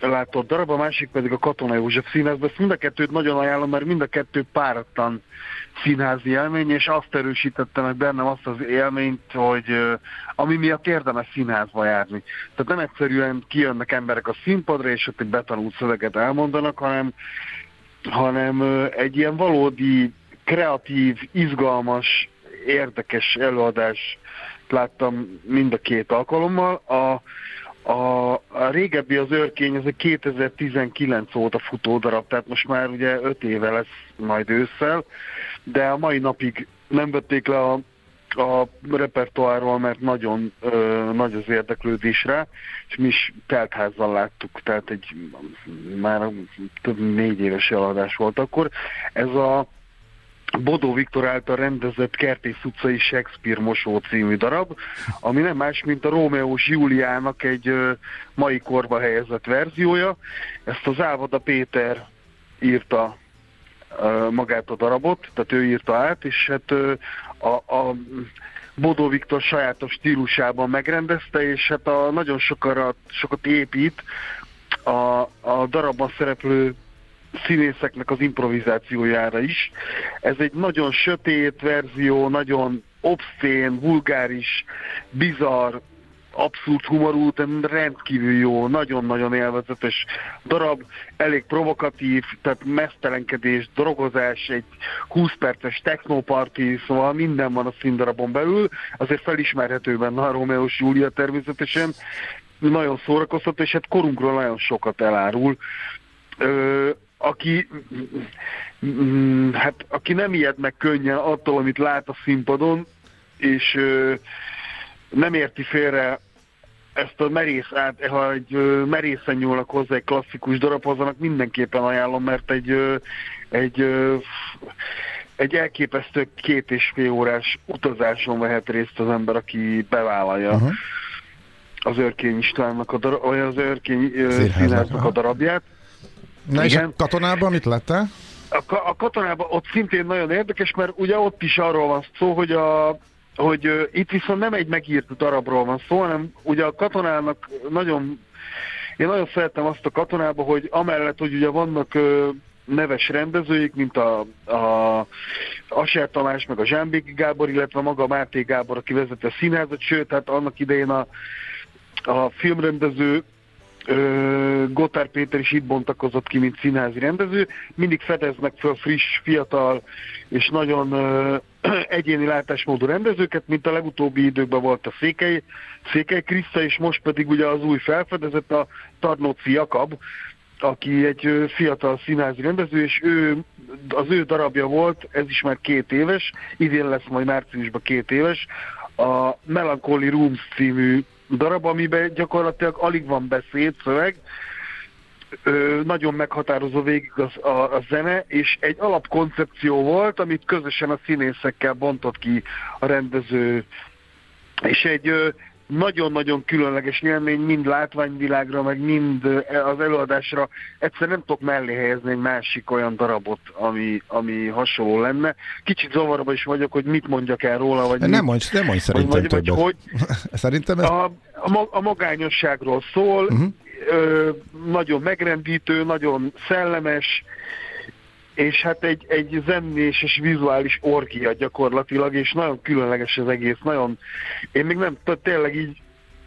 látott darab, a másik pedig a Katona József színházban. Ezt mind a kettőt nagyon ajánlom, mert mind a kettő páratlan színházi élmény, és azt erősítette meg bennem azt az élményt, hogy ami miatt érdemes színházba járni. Tehát nem egyszerűen kijönnek emberek a színpadra, és ott egy betanult szöveget elmondanak, hanem, hanem egy ilyen valódi, kreatív, izgalmas, érdekes előadás láttam mind a két alkalommal. A, a, a régebbi az őrkény, ez a 2019 óta futó darab, tehát most már ugye 5 éve lesz majd ősszel, de a mai napig nem vették le a, a repertoárról, mert nagyon ö, nagy az érdeklődés rá, és mi is teltházzal láttuk, tehát egy már több négy éves eladás volt akkor. Ez a Bodó Viktor által rendezett Kertész utcai Shakespeare mosó című darab, ami nem más, mint a Rómeós Júliának egy mai korba helyezett verziója. Ezt az Ávada Péter írta magát a darabot, tehát ő írta át, és hát a, a Bodó Viktor sajátos stílusában megrendezte, és hát a nagyon sokat, sokat épít a, a darabban szereplő színészeknek az improvizációjára is. Ez egy nagyon sötét verzió, nagyon obszén, vulgáris, bizarr, abszolút humorú, de rendkívül jó, nagyon-nagyon élvezetes darab, elég provokatív, tehát mesztelenkedés, drogozás, egy 20 perces technoparti, szóval minden van a színdarabon belül, azért felismerhető benne a Romeos Júlia természetesen, nagyon szórakoztató, és hát korunkról nagyon sokat elárul. Ö, aki, hát, aki nem ijed meg könnyen attól, amit lát a színpadon, és nem érti félre ezt a merész át, ha egy merészen nyúlnak hozzá egy klasszikus darabhoz, annak mindenképpen ajánlom, mert egy, egy, egy elképesztő két és fél órás utazáson vehet részt az ember, aki bevállalja uh-huh. az Örkény Istvánnak a darab, vagy az Örkény színháznak a darabját. Na Igen. és a katonában mit lett A, a katonában ott szintén nagyon érdekes, mert ugye ott is arról van szó, hogy a hogy uh, itt viszont nem egy megírt darabról van szó, hanem ugye a katonának nagyon én nagyon szeretem azt a katonába, hogy amellett, hogy ugye vannak uh, neves rendezőik, mint a, a Aser Tamás, meg a Zsámbéki Gábor, illetve maga Máté Gábor, aki vezette a színházat, sőt, hát annak idején a, a filmrendező Gotár Péter is itt bontakozott ki, mint színházi rendező. Mindig fedeznek föl friss, fiatal és nagyon egyéni látásmódú rendezőket, mint a legutóbbi időkben volt a Székely, Székely Kriszta, és most pedig ugye az új felfedezett a Tarnóci Jakab, aki egy fiatal színházi rendező, és ő, az ő darabja volt, ez is már két éves, idén lesz majd márciusban két éves, a Melancholy Rooms című darab, amiben gyakorlatilag alig van beszéd, szöveg, ö, nagyon meghatározó végig az, a, a zene, és egy alapkoncepció volt, amit közösen a színészekkel bontott ki a rendező, és egy ö, nagyon-nagyon különleges élmény, mind látványvilágra, meg mind az előadásra. Egyszer nem tudok mellé helyezni egy másik olyan darabot, ami, ami hasonló lenne. Kicsit zavarba is vagyok, hogy mit mondjak el róla, vagy Nem mondj, nem mondj szerintem vagy, vagy, vagy hogy Szerintem ez... a, a, a magányosságról szól, uh-huh. ö, nagyon megrendítő, nagyon szellemes, és hát egy, egy zenés és vizuális orgia gyakorlatilag, és nagyon különleges az egész, nagyon, én még nem, tehát tényleg így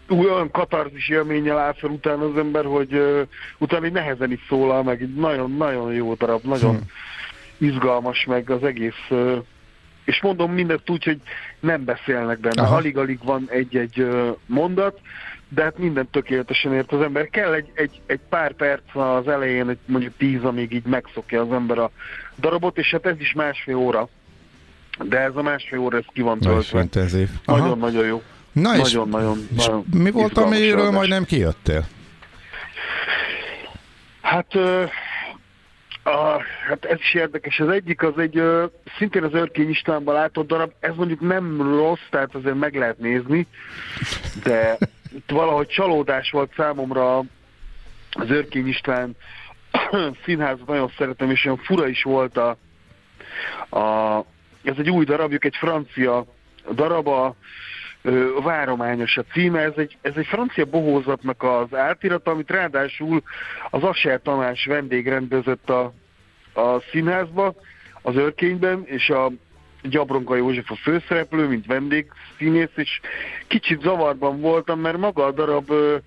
új olyan katarzis élménnyel áll fel utána az ember, hogy uh, utána így nehezen is szólal, meg nagyon-nagyon jó darab, nagyon hmm. izgalmas, meg az egész uh, és mondom mindezt úgy, hogy nem beszélnek benne. Alig-alig van egy-egy uh, mondat, de hát minden tökéletesen ért az ember. Kell egy, egy, egy pár perc az elején, egy mondjuk tíz, amíg így megszokja az ember a darabot, és hát ez is másfél óra. De ez a másfél óra, ez ki van töltve. Nagyon-nagyon jó. Na nagyon, és, nagyon, és nagyon mi volt, amiről majd nem kijöttél? Hát, ö, a, hát ez is érdekes. Az egyik az egy ö, szintén az Örkény Istvánban látott darab, ez mondjuk nem rossz, tehát azért meg lehet nézni, de valahogy csalódás volt számomra az Örkény István színházat nagyon szeretem, és olyan fura is volt a, a ez egy új darabjuk, egy francia darab, a ö, Várományos a címe, ez egy, ez egy francia bohózatnak az átirata, amit ráadásul az Asser Tamás vendégrendezett a, a színházba, az Örkényben, és a Gyabronka József a főszereplő, mint vendégszínész, és kicsit zavarban voltam, mert maga a darab, ö,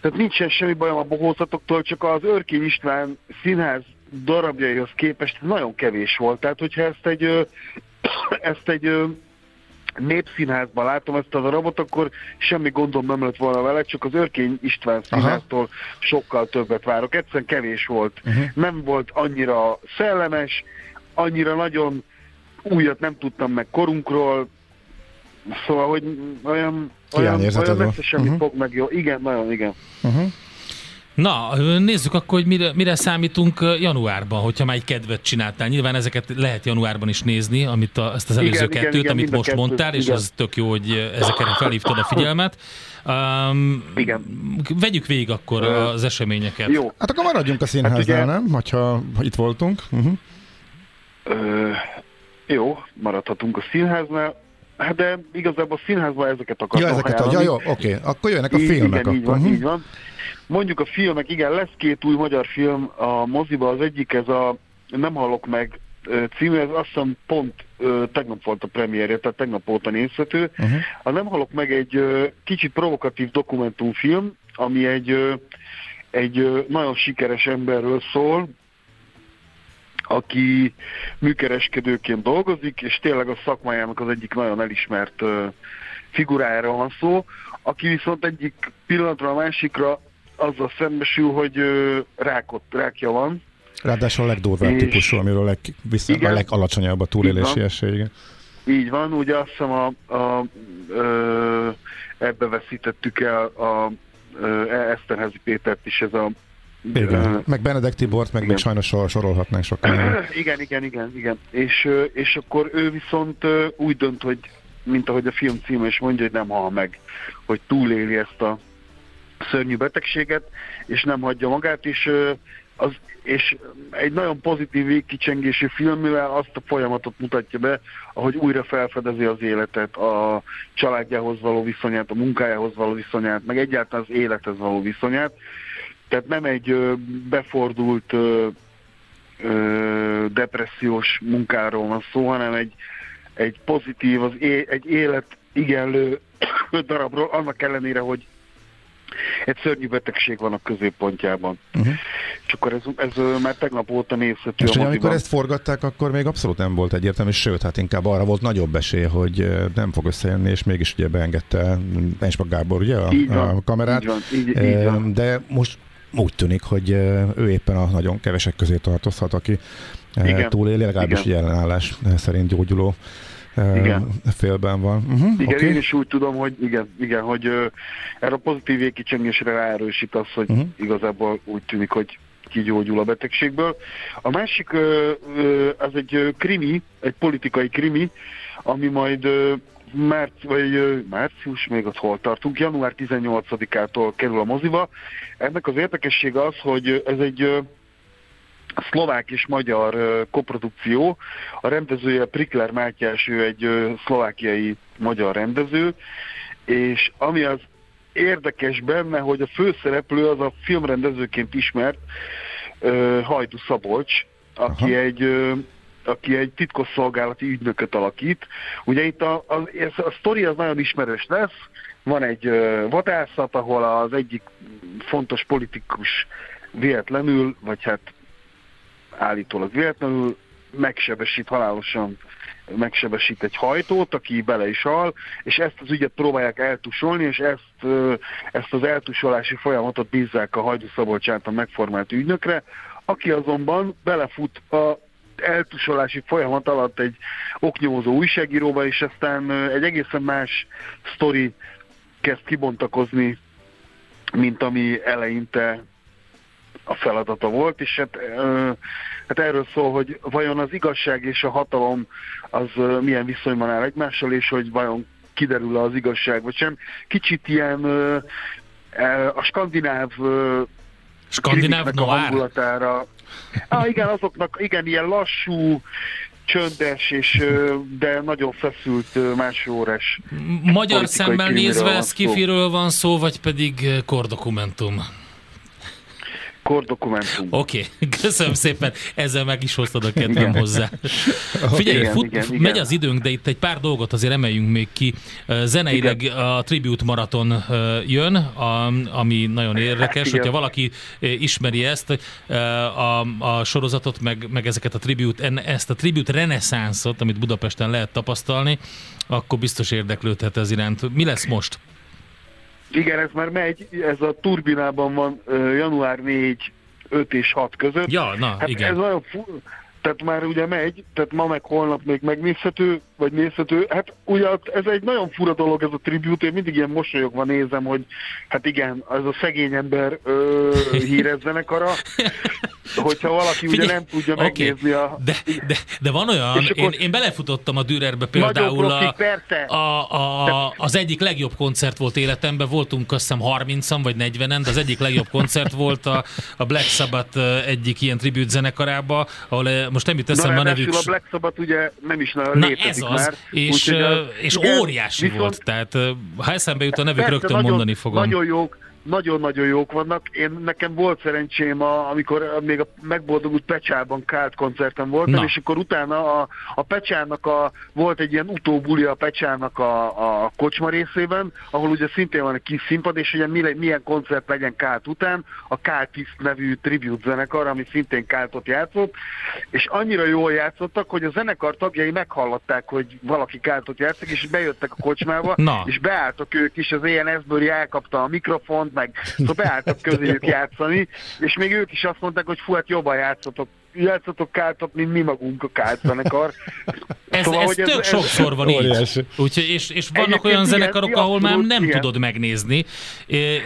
tehát nincsen semmi bajom a bohózatoktól, csak az Örkény István színház darabjaihoz képest nagyon kevés volt. Tehát, hogyha ezt egy, ö, ezt egy ö, népszínházban látom ezt a darabot, akkor semmi gondom nem lett volna vele, csak az Örkény István színháztól sokkal többet várok. Egyszerűen kevés volt. Uh-huh. Nem volt annyira szellemes, annyira nagyon újat nem tudtam meg korunkról, szóval, hogy olyan, olyan, olyan messze semmi Mhm. fog meg jó. Igen, nagyon, igen. Uh-huh. Na, nézzük akkor, hogy mire, mire számítunk januárban, hogyha már egy kedvet csináltál. Nyilván ezeket lehet januárban is nézni, amit a, ezt az előző Igen, kettőt, igen, igen, amit a most kettőt, mondtál, és igen. az tök jó, hogy ezekre felhívtad a figyelmet. Um, Igen. Vegyük végig akkor az eseményeket. Jó. Hát akkor maradjunk a színháznál, ugye- nem? Hogyha ha itt voltunk. Uh-huh. Ö, jó, maradhatunk a színháznál. Hát de igazából a színházban ezeket akartam Ja, ezeket ajánlani. adja, jó, oké. Akkor jönnek a Így- filmek. Igen, így van, Mhm. így van. Mondjuk a filmek, igen, lesz két új magyar film a moziba, az egyik ez a Nem hallok meg című, ez azt hiszem pont ö, tegnap volt a premierje, tehát tegnap óta nézhető. Uh-huh. A Nem hallok meg egy ö, kicsit provokatív dokumentumfilm, ami egy, ö, egy ö, nagyon sikeres emberről szól, aki műkereskedőként dolgozik, és tényleg a szakmájának az egyik nagyon elismert figurájára van szó, aki viszont egyik pillanatra a másikra azzal szembesül, hogy rákot, rákja van, Ráadásul a legdurvább És- típusú, amiről leg, vissza, a Igen. legalacsonyabb a túlélési esély. igen. Így van, ugye azt hiszem a, a, ö, ebbe veszítettük el a ö, Eszterházi Pétert is ez a Igen. Meg Benedek Tibort, meg Igen. még sajnos sor, sorolhatnánk sokkal. igen, igen, igen, igen. És, és akkor ő viszont úgy dönt, hogy mint ahogy a film címe is mondja, hogy nem hal meg, hogy túléli ezt a szörnyű betegséget, és nem hagyja magát, és, az, és egy nagyon pozitív végkicsengésű film, mivel azt a folyamatot mutatja be, ahogy újra felfedezi az életet, a családjához való viszonyát, a munkájához való viszonyát, meg egyáltalán az élethez való viszonyát. Tehát nem egy befordult ö, depressziós munkáról van szó, hanem egy, egy pozitív, az é, egy élet igenlő darabról, annak ellenére, hogy egy szörnyű betegség van a középpontjában. Uh-huh. És akkor ez, ez már tegnap óta nézhető És a amikor ezt forgatták, akkor még abszolút nem volt egyértelmű, sőt, hát inkább arra volt nagyobb esély, hogy nem fog összejönni, és mégis ugye beengedte Enspak Gábor ugye a, Így van, a kamerát. így van, így, így van. De most úgy tűnik, hogy ő éppen a nagyon kevesek közé tartozhat, aki Igen. túléli, legalábbis Igen. jelenállás szerint gyógyuló Igen. félben van. Uh-huh, Igen, okay. én is úgy tudom, hogy igen, igen hogy ö, erre a pozitív végkicsengésre ráerősít az, hogy uh-huh. igazából úgy tűnik, hogy kigyógyul a betegségből. A másik, ö, ö, az egy krimi, egy politikai krimi, ami majd márci, vagy március, még ott hol tartunk, január 18-ától kerül a moziba. Ennek az érdekessége az, hogy ez egy szlovák és magyar koprodukció. A rendezője Prikler Mátyás, ő egy szlovákiai magyar rendező, és ami az érdekes benne, hogy a főszereplő az a filmrendezőként ismert Hajdu Szabolcs, aki Aha. egy aki egy titkosszolgálati ügynököt alakít. Ugye itt a, a, ez, a sztori az nagyon ismerős lesz. Van egy vadászat, ahol az egyik fontos politikus véletlenül, vagy hát állítólag véletlenül megsebesít halálosan megsebesít egy hajtót, aki bele is hal, és ezt az ügyet próbálják eltusolni, és ezt, ezt az eltusolási folyamatot bízzák a Hajdú Szabolcs által megformált ügynökre, aki azonban belefut a eltusolási folyamat alatt egy oknyomozó újságíróba, és aztán egy egészen más sztori kezd kibontakozni, mint ami eleinte a feladata volt, és hát, hát erről szól, hogy vajon az igazság és a hatalom az milyen viszonyban áll egymással, és hogy vajon kiderül az igazság, vagy sem. Kicsit ilyen a skandináv Skandináv noir? hangulatára. Ah, igen, azoknak, igen, ilyen lassú, csöndes, és, de nagyon feszült másórás. Magyar szemmel nézve van van szó, vagy pedig eh, kordokumentum? Kordokumentum. Oké, okay. köszönöm szépen, ezzel meg is hoztad a kedvem hozzá. Figyelj, Igen, fut, igen, igen. megy az időnk, de itt egy pár dolgot azért emeljünk még ki. Zeneileg a Tribute Maraton jön, a, ami nagyon érdekes, igen. hogyha valaki ismeri ezt, a, a sorozatot, meg, meg ezeket a Tribute, ezt a Tribute reneszánszot, amit Budapesten lehet tapasztalni, akkor biztos érdeklődhet ez iránt. Mi lesz most? Igen, ez már megy, ez a turbinában van január 4, 5 és 6 között. Ja, na, hát igen. ez nagyon tehát már ugye megy, tehát ma meg holnap még megnézhető, vagy nézhető. Hát ugye ez egy nagyon fura dolog ez a tribute, én mindig ilyen mosolyogva nézem, hogy hát igen, ez a szegény ember ö, híres zenekara, hogyha valaki ugye nem tudja oké, megnézni a... De, de, de van olyan, én, én belefutottam a Dürerbe például profi, a, persze. a, a, az egyik legjobb koncert volt életemben, voltunk azt hiszem 30-an vagy 40-en, de az egyik legjobb koncert volt a, a Black Sabbath egyik ilyen tribute zenekarába, ahol ö, most nem jut eszembe a nevük. a Black Sabbath ugye nem is nagyon Na létezik ez az, már. és, az- és igen, óriási viszont- volt, tehát ha eszembe jut a nevük, rögtön nagyon, mondani fogom. Nagyon jók, nagyon-nagyon jók vannak. Én nekem volt szerencsém, a, amikor még a megboldogult Pecsában kált koncerten voltam, Na. és akkor utána a, a Pecsának a, volt egy ilyen utóbuli a Pecsának a, a kocsma részében, ahol ugye szintén van egy kis színpad, és ugye mi, milyen koncert legyen kált után, a Káltiszt nevű tribute zenekar, ami szintén káltot játszott, és annyira jól játszottak, hogy a zenekar tagjai meghallották, hogy valaki káltot játszik, és bejöttek a kocsmába, Na. és beálltak ők is, az ENS Bőri elkapta a mikrofont, meg. Szóval beálltak közéjük játszani, és még ők is azt mondták, hogy fú, hát jobban játszotok, játszotok káltot, mint mi magunk a kált zenekar. Ez, Szóval, ez hogy tök ez- sokszor van így. Úgyhogy, és, és vannak Egyébként olyan igen, zenekarok, ahol már abszolút, nem igen. tudod megnézni.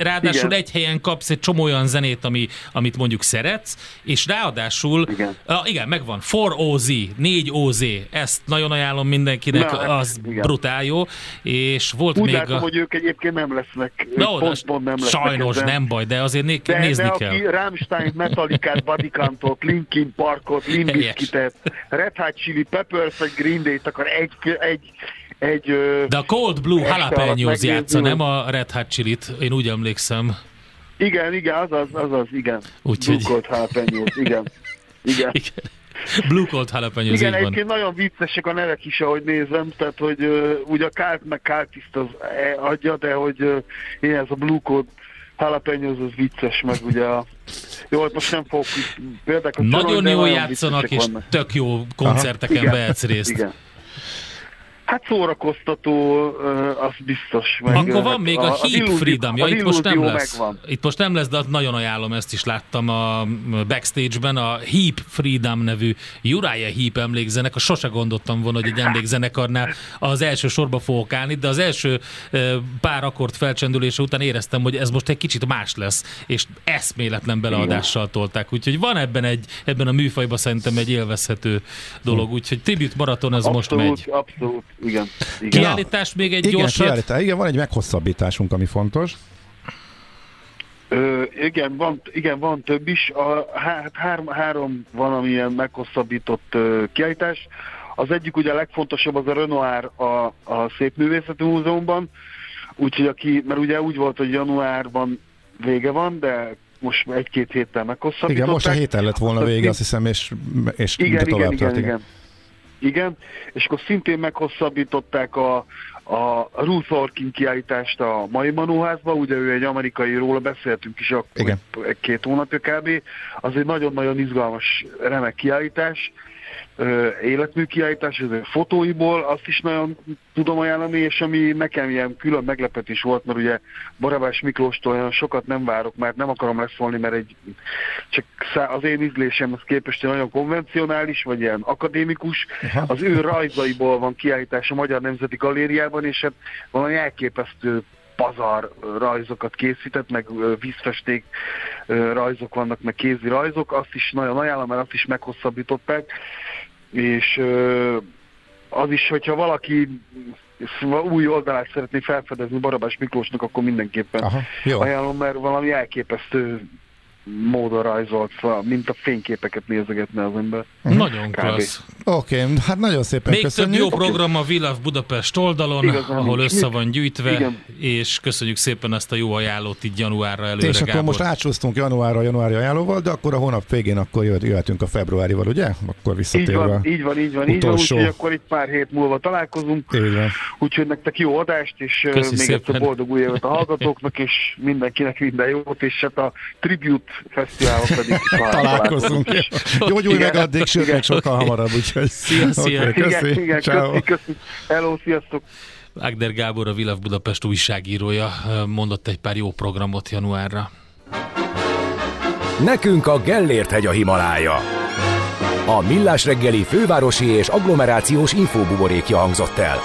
Ráadásul Igen. egy helyen kapsz egy csomó olyan zenét, ami, amit mondjuk szeretsz, és ráadásul, Igen. Ah, igen megvan, 4 OZ, 4 OZ, ezt nagyon ajánlom mindenkinek, Na, az igen. brutál jó, és volt Úgy még látom, a... hogy ők egyébként nem lesznek, Na, pont, oda- pont nem lesznek sajnos ezen. nem baj, de azért né- De, nézni de kell. aki Rammstein, Metallicát, Bodycantot, Linkin Parkot, Limp Helyes. Bizkitet, Red Hot Chili Peppers, vagy Green Day-t akar egy, egy, egy De a Cold Blue Jalapenos játsza, nem a Red Hot Chili-t, én úgy emlékszem. igen, igen, azaz, azaz, igen. Úgyhogy- Blue Coat Jalapenos, igen. Igen. Igen. Blue Cold Jalapenos, Igen, egyébként nagyon viccesek a nevek is, ahogy nézem, tehát hogy uh, ugye a Kált meg Káltiszt az e, adja, de hogy uh, én ez a Blue Code Jalapenos az vicces, meg ugye a... Jó, hát most nem fogok példákat Nagyon jól játszanak, és vannak. tök jó koncerteken Igen, vehetsz részt. Igen. Hát szórakoztató, az biztos. Meg, Akkor van hát még a, Heap illúzió- Freedom, ja, itt most nem lesz. Megvan. Itt most nem lesz, de nagyon ajánlom, ezt is láttam a backstage-ben, a Heap Freedom nevű Uriah Heap emlékzenek, a sose gondoltam volna, hogy egy emlékzenekarnál az első sorba fogok állni, de az első pár akkord felcsendülése után éreztem, hogy ez most egy kicsit más lesz, és eszméletlen beleadással tolták, úgyhogy van ebben egy, ebben a műfajban szerintem egy élvezhető dolog, úgyhogy Tribute Marathon ez most Abszolút, megy. abszolút, igen. igen. Kiállítás még egy Igen, gyorsat. kiállítás. Igen, van egy meghosszabbításunk, ami fontos. Ö, igen, van, igen, van több is. A, hát három, három van, amilyen meghosszabbított ö, kiállítás. Az egyik ugye a legfontosabb az a Renoir a, a Szépművészeti Múzeumban, úgyhogy aki, mert ugye úgy volt, hogy januárban vége van, de most egy-két héttel meghosszabbították. Igen, most a héten lett volna vége, azt hiszem, és, és igen, tovább igen, tart, igen, igen. Igen, és akkor szintén meghosszabbították a, a Ruth Orkin kiállítást a mai Manóházba, ugye ő egy amerikai, róla beszéltünk is akkor Igen. két hónapja kb. Az egy nagyon-nagyon izgalmas, remek kiállítás, életmű kiállítás, fotóiból, azt is nagyon tudom ajánlani, és ami nekem ilyen külön meglepetés volt, mert ugye Barabás Miklóstól olyan sokat nem várok, mert nem akarom leszólni, mert egy, csak az én ízlésemhez képest nagyon konvencionális, vagy ilyen akadémikus, az ő rajzaiból van kiállítás a Magyar Nemzeti Galériában, és hát valami elképesztő pazar rajzokat készített, meg vízfesték rajzok vannak, meg kézi rajzok, azt is nagyon ajánlom, mert azt is meghosszabbították, és az is, hogyha valaki új oldalát szeretné felfedezni Barabás Miklósnak, akkor mindenképpen Aha, jó. ajánlom, mert valami elképesztő módon rajzolt, szóval, mint a fényképeket nézegetne az ember. Nagyon Kb. klassz. Oké, hát nagyon szépen Még köszönjük. több jó program a Vilav Budapest oldalon, Igazán ahol nincs össze van gyűjtve, Igen. és köszönjük szépen ezt a jó ajánlót így januárra előre, És akkor Gábor. most átsúsztunk januárra a januári ajánlóval, de akkor a hónap végén akkor jöhet, jöhetünk a februárival, ugye? Akkor Így visszatérve. van, így van, így van, így van, utolsó. úgyhogy akkor itt pár hét múlva találkozunk. Így van. Úgyhogy nektek jó adást, és Köszi még szépen. egyszer boldog új évet a hallgatóknak, és mindenkinek minden jót, és hát a Tribute Fesztiválon pedig Találkozunk. is. Gyógyulj meg Igen. addig, sőt, Igen. még sokkal hamarabb, úgyhogy... Szia, szia. Igen, köszi. igen, Ciao. köszi, köszi. Hello, sziasztok! Ágder Gábor, a Vilav Budapest újságírója mondott egy pár jó programot januárra. Nekünk a Gellért hegy a Himalája. A Millás reggeli fővárosi és agglomerációs infóbuborékja hangzott el.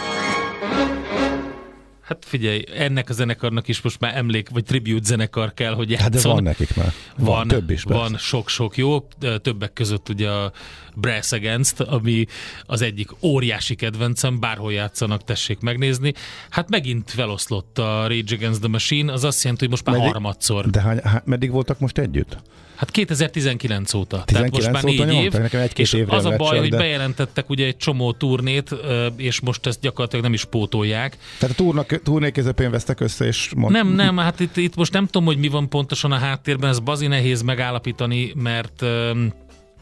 Hát figyelj, ennek a zenekarnak is most már emlék, vagy tribute zenekar kell, hogy Hát de játszon. van nekik már. Van, Van, több is. persze. van sok-sok jó, többek között ugye a Brass Against, ami az egyik óriási kedvencem, bárhol játszanak, tessék megnézni. Hát megint feloszlott a Rage Against the Machine, az azt jelenti, hogy most már Meddig- harmadszor. De hány, há, meddig voltak most együtt? Hát 2019 óta. 19 Tehát most már négy év. nyomták, nekem egy-két és évre az a baj, csak, hogy de- bejelentettek ugye egy csomó turnét, és most ezt gyakorlatilag nem is pótolják. Tehát a turnak, turné közepén vesztek össze, és mond... Nem, nem, hát itt, itt most nem tudom, hogy mi van pontosan a háttérben, ez bazi nehéz megállapítani, mert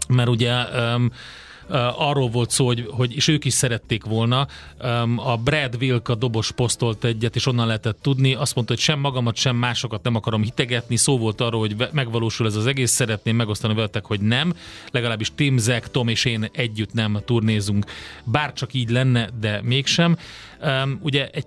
mert ugye arról volt szó, hogy, hogy és ők is szerették volna. A Brad Wilk a dobos posztolt egyet, és onnan lehetett tudni. Azt mondta, hogy sem magamat, sem másokat nem akarom hitegetni. Szó volt arról, hogy megvalósul ez az egész. Szeretném megosztani veletek, hogy nem. Legalábbis Tim, Zach, Tom és én együtt nem turnézunk. Bár csak így lenne, de mégsem. Ugye egy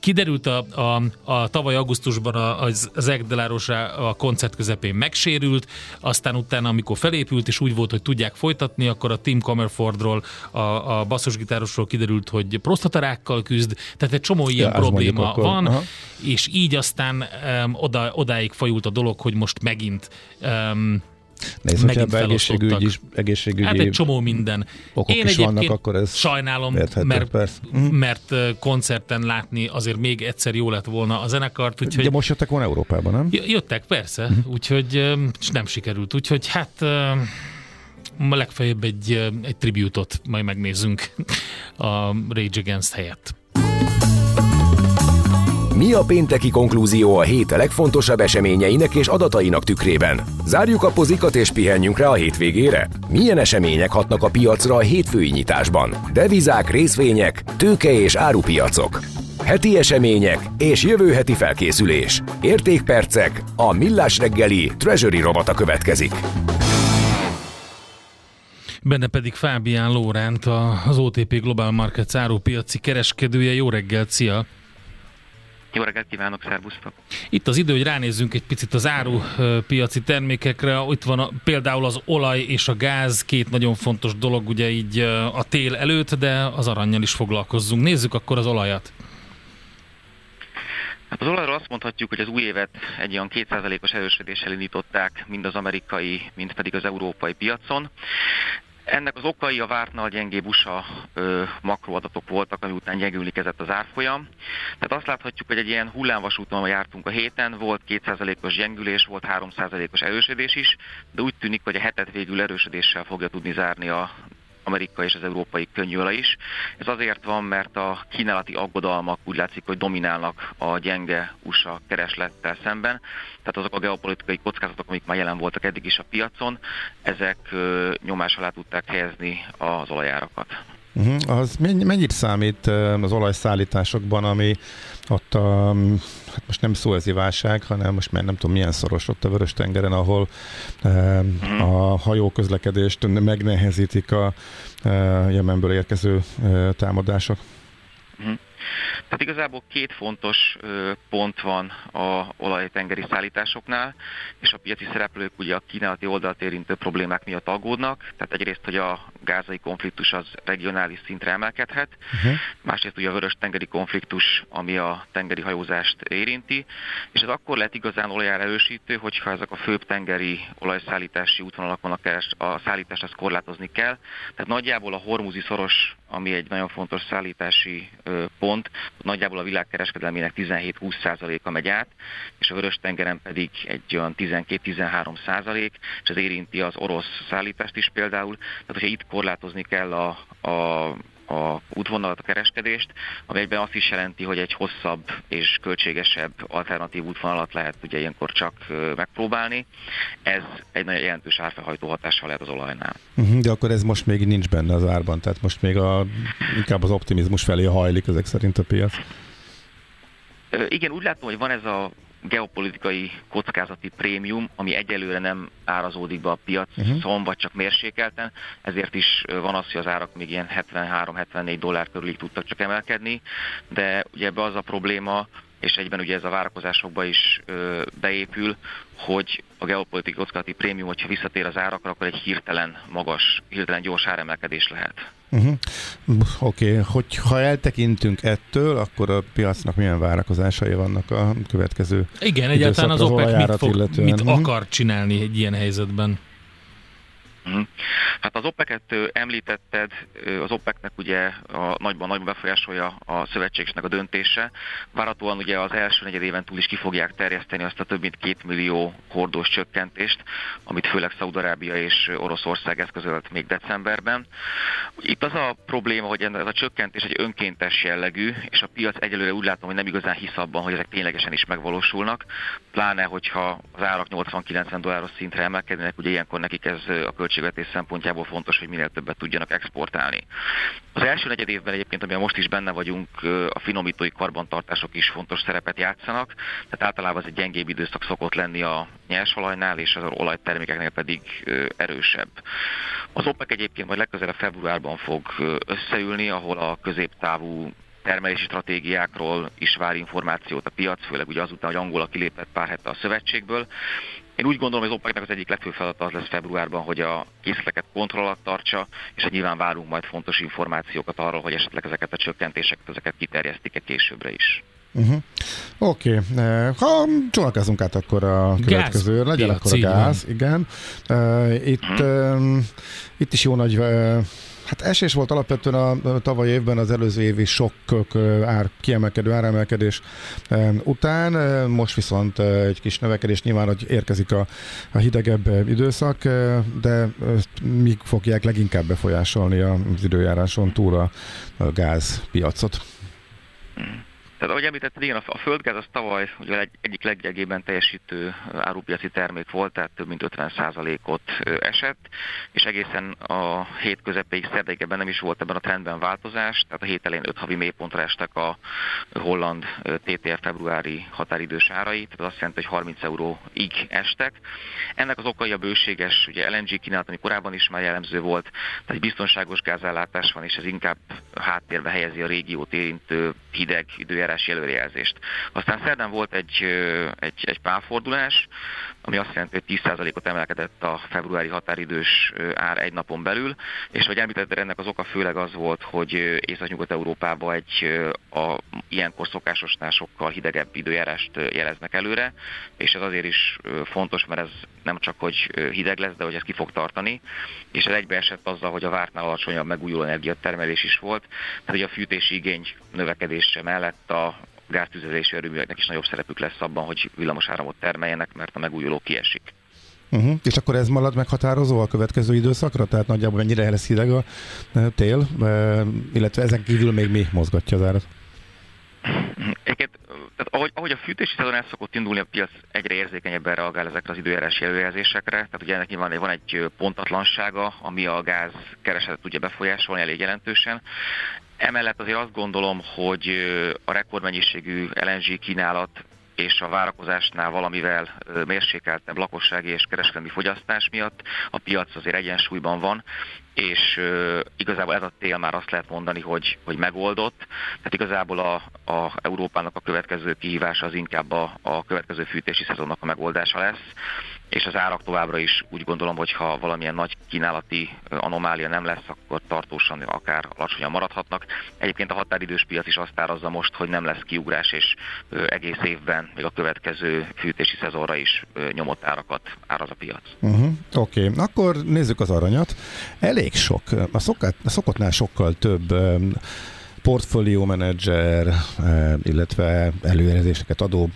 kiderült a, a, a tavaly augusztusban a, az Zeg Deláros a koncert közepén megsérült, aztán utána, amikor felépült, és úgy volt, hogy tudják folytatni, akkor a Tim Comerfordról, a, a basszusgitárosról kiderült, hogy prostatarákkal küzd, tehát egy csomó ilyen Ja, az probléma van, aha. és így aztán um, oda, odáig fajult a dolog, hogy most megint um, Nézd, hogy megint ebben egészségügy is, egészségügyi Hát egy csomó minden. okok Én is vannak, akkor ez sajnálom, érthető, mert, persze. Mhm. mert koncerten látni azért még egyszer jó lett volna a zenekart, úgyhogy De most jöttek volna Európában, nem? Jöttek, persze, Mhm. úgyhogy nem sikerült, úgyhogy hát legfeljebb egy, egy tributot majd megnézzünk a Rage Against helyett. Mi a pénteki konklúzió a hét legfontosabb eseményeinek és adatainak tükrében? Zárjuk a pozikat és pihenjünk rá a hétvégére? Milyen események hatnak a piacra a hétfői nyitásban? Devizák, részvények, tőke és árupiacok. Heti események és jövő heti felkészülés. Értékpercek, a millás reggeli Treasury rovata következik. Benne pedig Fábián Lóránt, az OTP Global Markets árupiaci kereskedője. Jó reggelt, szia! Jó reggelt kívánok, szervusztok! Itt az idő, hogy ránézzünk egy picit az árupiaci termékekre. Itt van a, például az olaj és a gáz, két nagyon fontos dolog ugye így a tél előtt, de az aranyjal is foglalkozzunk. Nézzük akkor az olajat. Hát az olajról azt mondhatjuk, hogy az új évet egy olyan 2%-os erősödéssel indították mind az amerikai, mind pedig az európai piacon. Ennek az okai a vártnál gyengébb USA ö, makroadatok voltak, ami után gyengülni kezdett az árfolyam. Tehát azt láthatjuk, hogy egy ilyen hullámvasúton jártunk a héten, volt 2%-os gyengülés, volt 3%-os erősödés is, de úgy tűnik, hogy a hetet végül erősödéssel fogja tudni zárni a amerikai és az európai könnyűolaj is. Ez azért van, mert a kínálati aggodalmak úgy látszik, hogy dominálnak a gyenge USA kereslettel szemben. Tehát azok a geopolitikai kockázatok, amik már jelen voltak eddig is a piacon, ezek nyomás alá tudták helyezni az olajárakat. Uh-huh. Az mennyit számít az olajszállításokban, ami ott a, hát most nem szóezi válság, hanem most már nem tudom milyen szoros ott a Vörös-tengeren, ahol uh, a hajóközlekedést megnehezítik a Jemenből érkező támadások? Uh-huh. Tehát igazából két fontos pont van a olajtengeri szállításoknál, és a piaci szereplők ugye a kínálati oldalt érintő problémák miatt aggódnak. Tehát egyrészt, hogy a gázai konfliktus az regionális szintre emelkedhet, uh-huh. másrészt ugye a vörös-tengeri konfliktus, ami a tengeri hajózást érinti, és ez akkor lett igazán olajár erősítő, hogyha ezek a főbb tengeri olajszállítási útvonalakon a, keres, a szállítást azt korlátozni kell. Tehát nagyjából a hormuzi szoros, ami egy nagyon fontos szállítási pont, nagyjából a világkereskedelmének 17-20%-a megy át, és a Vörös-tengeren pedig egy olyan 12-13 százalék, és ez érinti az orosz szállítást is például. Tehát, hogyha itt korlátozni kell a, a a útvonalat, a kereskedést, ami egyben azt is jelenti, hogy egy hosszabb és költségesebb alternatív útvonalat lehet ugye ilyenkor csak megpróbálni. Ez egy nagyon jelentős árfelhajtó hatással lehet az olajnál. Uh-huh, de akkor ez most még nincs benne az árban, tehát most még a, inkább az optimizmus felé hajlik ezek szerint a piac. Igen, úgy látom, hogy van ez a geopolitikai kockázati prémium, ami egyelőre nem árazódik be a piacon, uh-huh. vagy csak mérsékelten, ezért is van az, hogy az árak még ilyen 73-74 dollár körülig tudtak csak emelkedni, de ugye ebbe az a probléma, és egyben ugye ez a várakozásokba is ö, beépül, hogy a geopolitikai kockázati prémium, hogyha visszatér az árakra, akkor egy hirtelen magas, hirtelen gyors áremelkedés lehet. Uh-huh. Oké, okay. hogy ha eltekintünk ettől, akkor a piacnak milyen várakozásai vannak a következő Igen, egyáltalán az OPEC mit, fog, illetően. mit uh-huh. akar csinálni egy ilyen helyzetben? Mhm. Hát az OPEC-et említetted, az OPEC-nek ugye a nagyban nagyban befolyásolja a szövetségesnek a döntése. Várhatóan ugye az első negyed éven túl is ki fogják terjeszteni azt a több mint két millió hordós csökkentést, amit főleg Szaudarábia és Oroszország eszközölt még decemberben. Itt az a probléma, hogy ez a csökkentés egy önkéntes jellegű, és a piac egyelőre úgy látom, hogy nem igazán hisz abban, hogy ezek ténylegesen is megvalósulnak, pláne hogyha az árak 80-90 dolláros szintre emelkednek, ugye ilyenkor nekik ez a költség költségvetés szempontjából fontos, hogy minél többet tudjanak exportálni. Az első negyed évben egyébként, amiben most is benne vagyunk, a finomítói karbantartások is fontos szerepet játszanak, tehát általában ez egy gyengébb időszak szokott lenni a nyersolajnál, és az olajtermékeknél pedig erősebb. Az OPEC egyébként majd legközelebb februárban fog összeülni, ahol a középtávú termelési stratégiákról is vár információt a piac, főleg ugye azután, hogy Angola kilépett pár hete a szövetségből, én úgy gondolom, hogy az OPEC-nek az egyik legfőbb feladata az lesz februárban, hogy a készleteket kontroll alatt tartsa, és hogy nyilván várunk majd fontos információkat arról, hogy esetleg ezeket a csökkentéseket, ezeket kiterjesztik-e későbbre is. Uh-huh. Oké, okay. Eh, ha csodálkozunk át akkor a következő, gáz. legyen akkor a gáz, van. igen. Uh, itt, uh-huh. uh, itt is jó nagy uh, Hát esés volt alapvetően a tavaly évben az előző évi sokkok ár, kiemelkedő áremelkedés után, most viszont egy kis növekedés. Nyilván, hogy érkezik a, a hidegebb időszak, de mi fogják leginkább befolyásolni az időjáráson túl a, a gázpiacot? Tehát ahogy említetted, igen, a földgáz az tavaly ugye egy, egyik leggyengébben teljesítő árupiaci termék volt, tehát több mint 50%-ot esett, és egészen a hét közepéig szerdeikben nem is volt ebben a trendben változás, tehát a hét elején 5 havi mélypontra estek a holland TTF februári határidős árai, tehát az azt jelenti, hogy 30 euróig estek. Ennek az okai a bőséges ugye LNG kínálat, ami korábban is már jellemző volt, tehát egy biztonságos gázállátás van, és ez inkább háttérbe helyezi a régiót érintő hideg időjárás előrejelzést. Aztán szerdán volt egy, egy, egy pálfordulás, ami azt jelenti, hogy 10%-ot emelkedett a februári határidős ár egy napon belül, és hogy említetted, ennek az oka főleg az volt, hogy Észak-Nyugat-Európában egy a ilyenkor szokásosnál sokkal hidegebb időjárást jeleznek előre, és ez azért is fontos, mert ez nem csak, hogy hideg lesz, de hogy ez ki fog tartani, és ez egybeesett azzal, hogy a vártnál alacsonyabb megújuló energiatermelés is volt, tehát hogy a fűtési igény növekedése mellett a gáztüzelési erőműveknek is nagyobb szerepük lesz abban, hogy villamos áramot termeljenek, mert a megújuló kiesik. Uh-huh. És akkor ez marad meghatározó a következő időszakra? Tehát nagyjából mennyire lesz hideg a e, tél, e, illetve ezen kívül még mi mozgatja az árat? Egyébként, tehát ahogy, ahogy a fűtési szezon el szokott indulni, a piac egyre érzékenyebben reagál ezekre az időjárási előjelzésekre. Tehát ugye ennek nyilván van egy pontatlansága, ami a gáz keresetet tudja befolyásolni elég jelentősen. Emellett azért azt gondolom, hogy a rekordmennyiségű LNG kínálat és a várakozásnál valamivel mérsékeltebb lakossági és kereskedelmi fogyasztás miatt a piac azért egyensúlyban van, és igazából ez a tél már azt lehet mondani, hogy, hogy megoldott. Tehát igazából a, a Európának a következő kihívása az inkább a, a következő fűtési szezonnak a megoldása lesz és az árak továbbra is úgy gondolom, hogy ha valamilyen nagy kínálati anomália nem lesz, akkor tartósan akár alacsonyan maradhatnak. Egyébként a határidős piac is azt árazza most, hogy nem lesz kiugrás, és egész évben, még a következő fűtési szezonra is nyomott árakat áraz a piac. Uh-huh. Oké, okay. akkor nézzük az aranyat. Elég sok, a, szokát, a szokottnál sokkal több portfólió menedzser, illetve előjelzéseket adó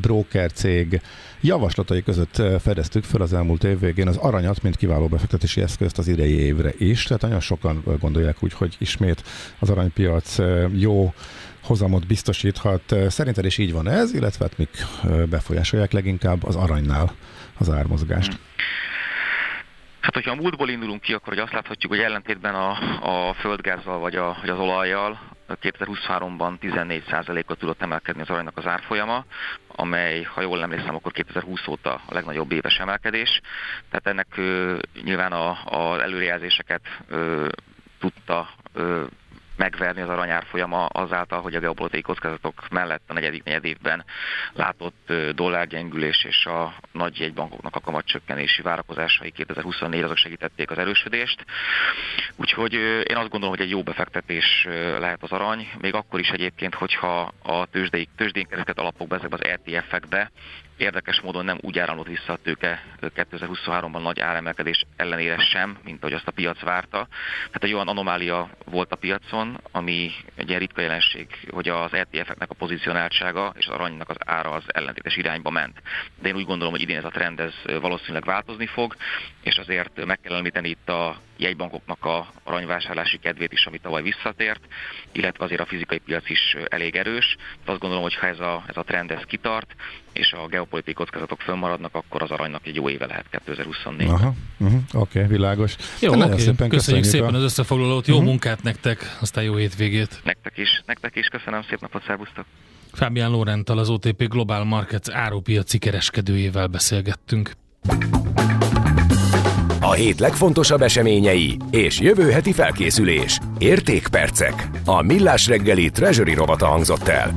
broker cég javaslatai között fedeztük fel az elmúlt év végén az aranyat, mint kiváló befektetési eszközt az idei évre is. Tehát nagyon sokan gondolják úgy, hogy ismét az aranypiac jó hozamot biztosíthat. Szerinted is így van ez, illetve hát mik befolyásolják leginkább az aranynál az ármozgást? Hmm. Hát, hogyha a múltból indulunk ki, akkor hogy azt láthatjuk, hogy ellentétben a, a földgázzal vagy, a, vagy az olajjal 2023-ban 14%-ot tudott emelkedni az aranynak az árfolyama, amely, ha jól emlékszem, akkor 2020 óta a legnagyobb éves emelkedés. Tehát ennek ö, nyilván az előrejelzéseket ö, tudta ö, megverni az aranyár folyama azáltal, hogy a geopolitikai kockázatok mellett a negyedik negyed évben látott dollárgyengülés és a nagy jegybankoknak a kamatcsökkenési várakozásai 2024 azok segítették az erősödést. Úgyhogy én azt gondolom, hogy egy jó befektetés lehet az arany, még akkor is egyébként, hogyha a tőzsdék, tőzsdén kereskedett alapokba, ezekbe az ETF-ekbe érdekes módon nem úgy áramlott vissza a tőke 2023-ban nagy áremelkedés ellenére sem, mint ahogy azt a piac várta. Tehát egy olyan anomália volt a piacon, ami egy ilyen ritka jelenség, hogy az ETF-eknek a pozícionáltsága és az aranynak az ára az ellentétes irányba ment. De én úgy gondolom, hogy idén ez a trend ez valószínűleg változni fog, és azért meg kell említeni itt a jegybankoknak a aranyvásárlási kedvét is, ami tavaly visszatért, illetve azért a fizikai piac is elég erős. De azt gondolom, hogy ha ez a, ez a trend ez kitart, és a geopolitikai kockázatok fönnmaradnak, akkor az aranynak egy jó éve lehet 2024. Aha, uh-huh, oké, okay, világos. Jó, oké, okay. szépen köszönjük, szépen a... az összefoglalót, jó uh-huh. munkát nektek, aztán jó hétvégét. Nektek is, nektek is, köszönöm, szép napot, szervusztok. Fábián Lórental, az OTP Global Markets árópiaci kereskedőjével beszélgettünk. A hét legfontosabb eseményei és jövő heti felkészülés. Értékpercek. A Millás reggeli Treasury rovata hangzott el.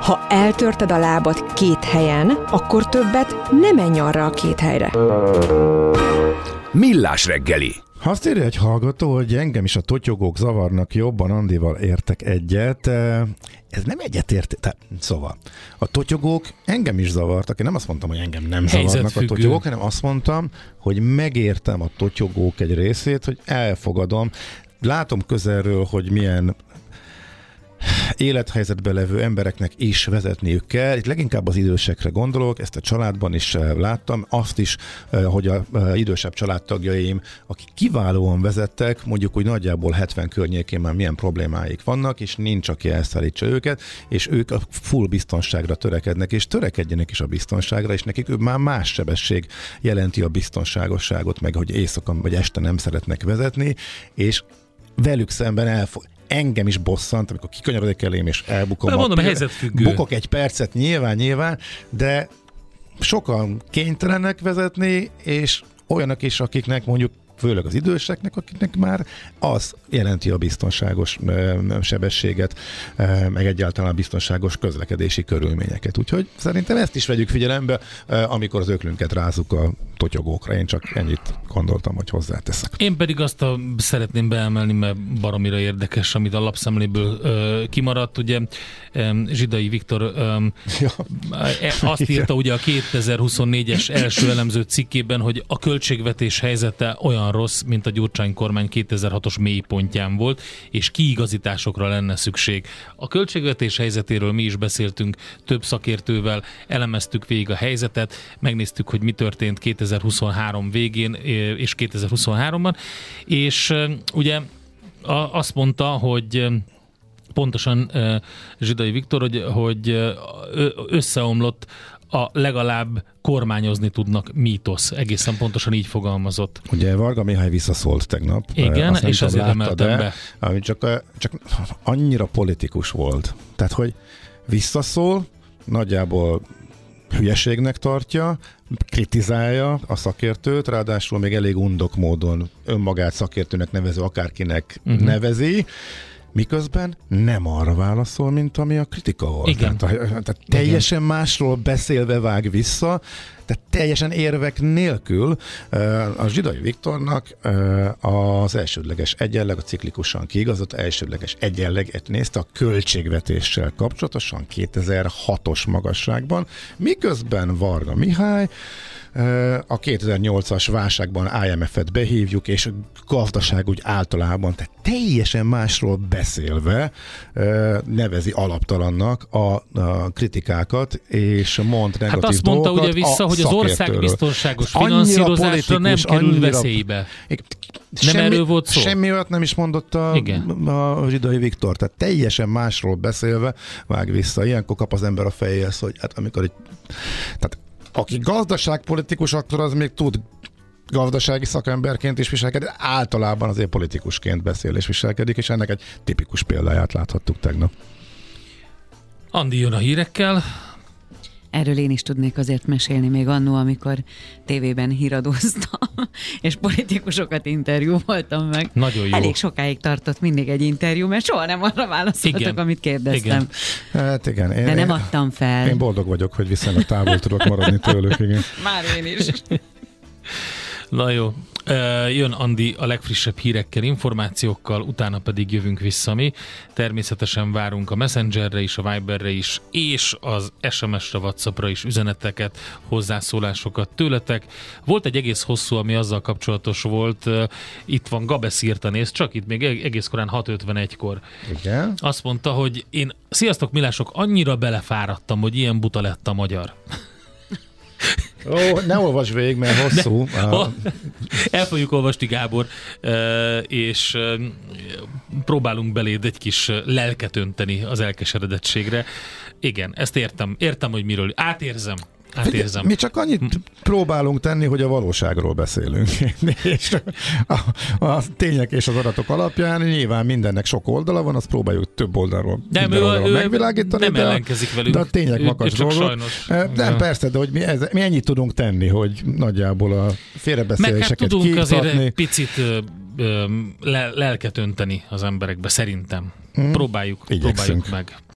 Ha eltörted a lábad két helyen, akkor többet nem menj arra a két helyre. Millás reggeli. Azt írja egy hallgató, hogy engem is a totyogók zavarnak jobban, Andival értek egyet. Ez nem egyetért, tehát, szóval a totyogók engem is zavartak. Én nem azt mondtam, hogy engem nem zavarnak a totyogók, hanem azt mondtam, hogy megértem a totyogók egy részét, hogy elfogadom, látom közelről, hogy milyen élethelyzetben levő embereknek is vezetniük kell. Itt leginkább az idősekre gondolok, ezt a családban is eh, láttam, azt is, eh, hogy a eh, idősebb családtagjaim, akik kiválóan vezettek, mondjuk úgy nagyjából 70 környékén már milyen problémáik vannak, és nincs, aki elszállítsa őket, és ők a full biztonságra törekednek, és törekedjenek is a biztonságra, és nekik ő már más sebesség jelenti a biztonságosságot, meg hogy éjszaka vagy este nem szeretnek vezetni, és velük szemben elfog, engem is bosszant, amikor kikanyarodik elém, és elbukom. De mondom, a helyzet függő. Bukok egy percet, nyilván, nyilván, de sokan kénytelenek vezetni, és olyanok is, akiknek mondjuk főleg az időseknek, akiknek már az jelenti a biztonságos sebességet, meg egyáltalán a biztonságos közlekedési körülményeket. Úgyhogy szerintem ezt is vegyük figyelembe, amikor az öklünket rázuk a totyogókra. Én csak ennyit gondoltam, hogy hozzáteszek. Én pedig azt a, szeretném beemelni, mert baromira érdekes, amit a lapszemléből ö, kimaradt. Ugye Zsidai Viktor ö, ja. E, azt írta ugye a 2024-es első elemző cikkében, hogy a költségvetés helyzete olyan olyan rossz, mint a Gyurcsány kormány 2006-os mélypontján volt, és kiigazításokra lenne szükség. A költségvetés helyzetéről mi is beszéltünk több szakértővel, elemeztük végig a helyzetet, megnéztük, hogy mi történt 2023 végén és 2023-ban, és ugye azt mondta, hogy pontosan Zsidai Viktor, hogy, hogy összeomlott a legalább kormányozni tudnak mítosz. Egészen pontosan így fogalmazott. Ugye Varga Mihály visszaszólt tegnap. Igen, és azért emeltem be. Ami csak, csak annyira politikus volt. Tehát, hogy visszaszól, nagyjából hülyeségnek tartja, kritizálja a szakértőt, ráadásul még elég undok módon önmagát szakértőnek nevező akárkinek uh-huh. nevezi, miközben nem arra válaszol, mint ami a kritika volt. Igen. Tehát, tehát teljesen Igen. másról beszélve vág vissza, tehát teljesen érvek nélkül a Zsidai Viktornak az elsődleges egyenleg, a ciklikusan kiigazott elsődleges egyenleget nézte a költségvetéssel kapcsolatosan 2006-os magasságban, miközben Varga Mihály a 2008-as válságban IMF-et behívjuk, és a gazdaság úgy általában, tehát teljesen másról beszélve nevezi alaptalannak a, a kritikákat, és mond negatív Hát azt mondta ugye vissza, hogy az ország biztonságos finanszírozásra nem kerül annyira, veszélybe. Nem semmi, erről volt szó? Semmi olyat nem is mondott a, a zsidai Viktor, tehát teljesen másról beszélve vág vissza. Ilyenkor kap az ember a fejéhez, hogy hát amikor egy, tehát aki gazdaságpolitikus, akkor az még tud gazdasági szakemberként is viselkedik, általában azért politikusként beszél és viselkedik, és ennek egy tipikus példáját láthattuk tegnap. Andi jön a hírekkel, Erről én is tudnék azért mesélni még annó, amikor tévében híradóztam, és politikusokat interjú voltam meg. Nagyon jó. Elég sokáig tartott mindig egy interjú, mert soha nem arra válaszoltak, igen. amit kérdeztem. Igen. Hát igen. Én, De nem adtam fel. Én boldog vagyok, hogy viszonylag távol tudok maradni tőlük, igen. Már én is. Na jó, Jön Andi a legfrissebb hírekkel, információkkal, utána pedig jövünk vissza mi. Természetesen várunk a Messengerre is, a Viberre is, és az SMS-re, Whatsappra is üzeneteket, hozzászólásokat tőletek. Volt egy egész hosszú, ami azzal kapcsolatos volt, itt van Gabesz írta néz, csak itt még egész korán 6.51-kor. Igen. Azt mondta, hogy én, sziasztok Milások, annyira belefáradtam, hogy ilyen buta lett a magyar. Ó, ne olvasd végig, mert hosszú. De, el fogjuk olvasni, Gábor, és próbálunk beléd egy kis lelket önteni az elkeseredettségre. Igen, ezt értem. Értem, hogy miről. Átérzem. Hát érzem. Mi csak annyit próbálunk tenni, hogy a valóságról beszélünk. és a, a tények és az adatok alapján nyilván mindennek sok oldala van, azt próbáljuk több oldalról, de ő, ő, megvilágítani. Nem de, ellenkezik velünk. De a tények ő. Sajnos. Nem, ja. persze, de hogy mi, ez, mi ennyit tudunk tenni, hogy nagyjából a félrebeszéléseket Meg hát tudunk azért egy picit le, lelket önteni az emberekbe, szerintem. Hmm. Próbáljuk, próbáljuk meg.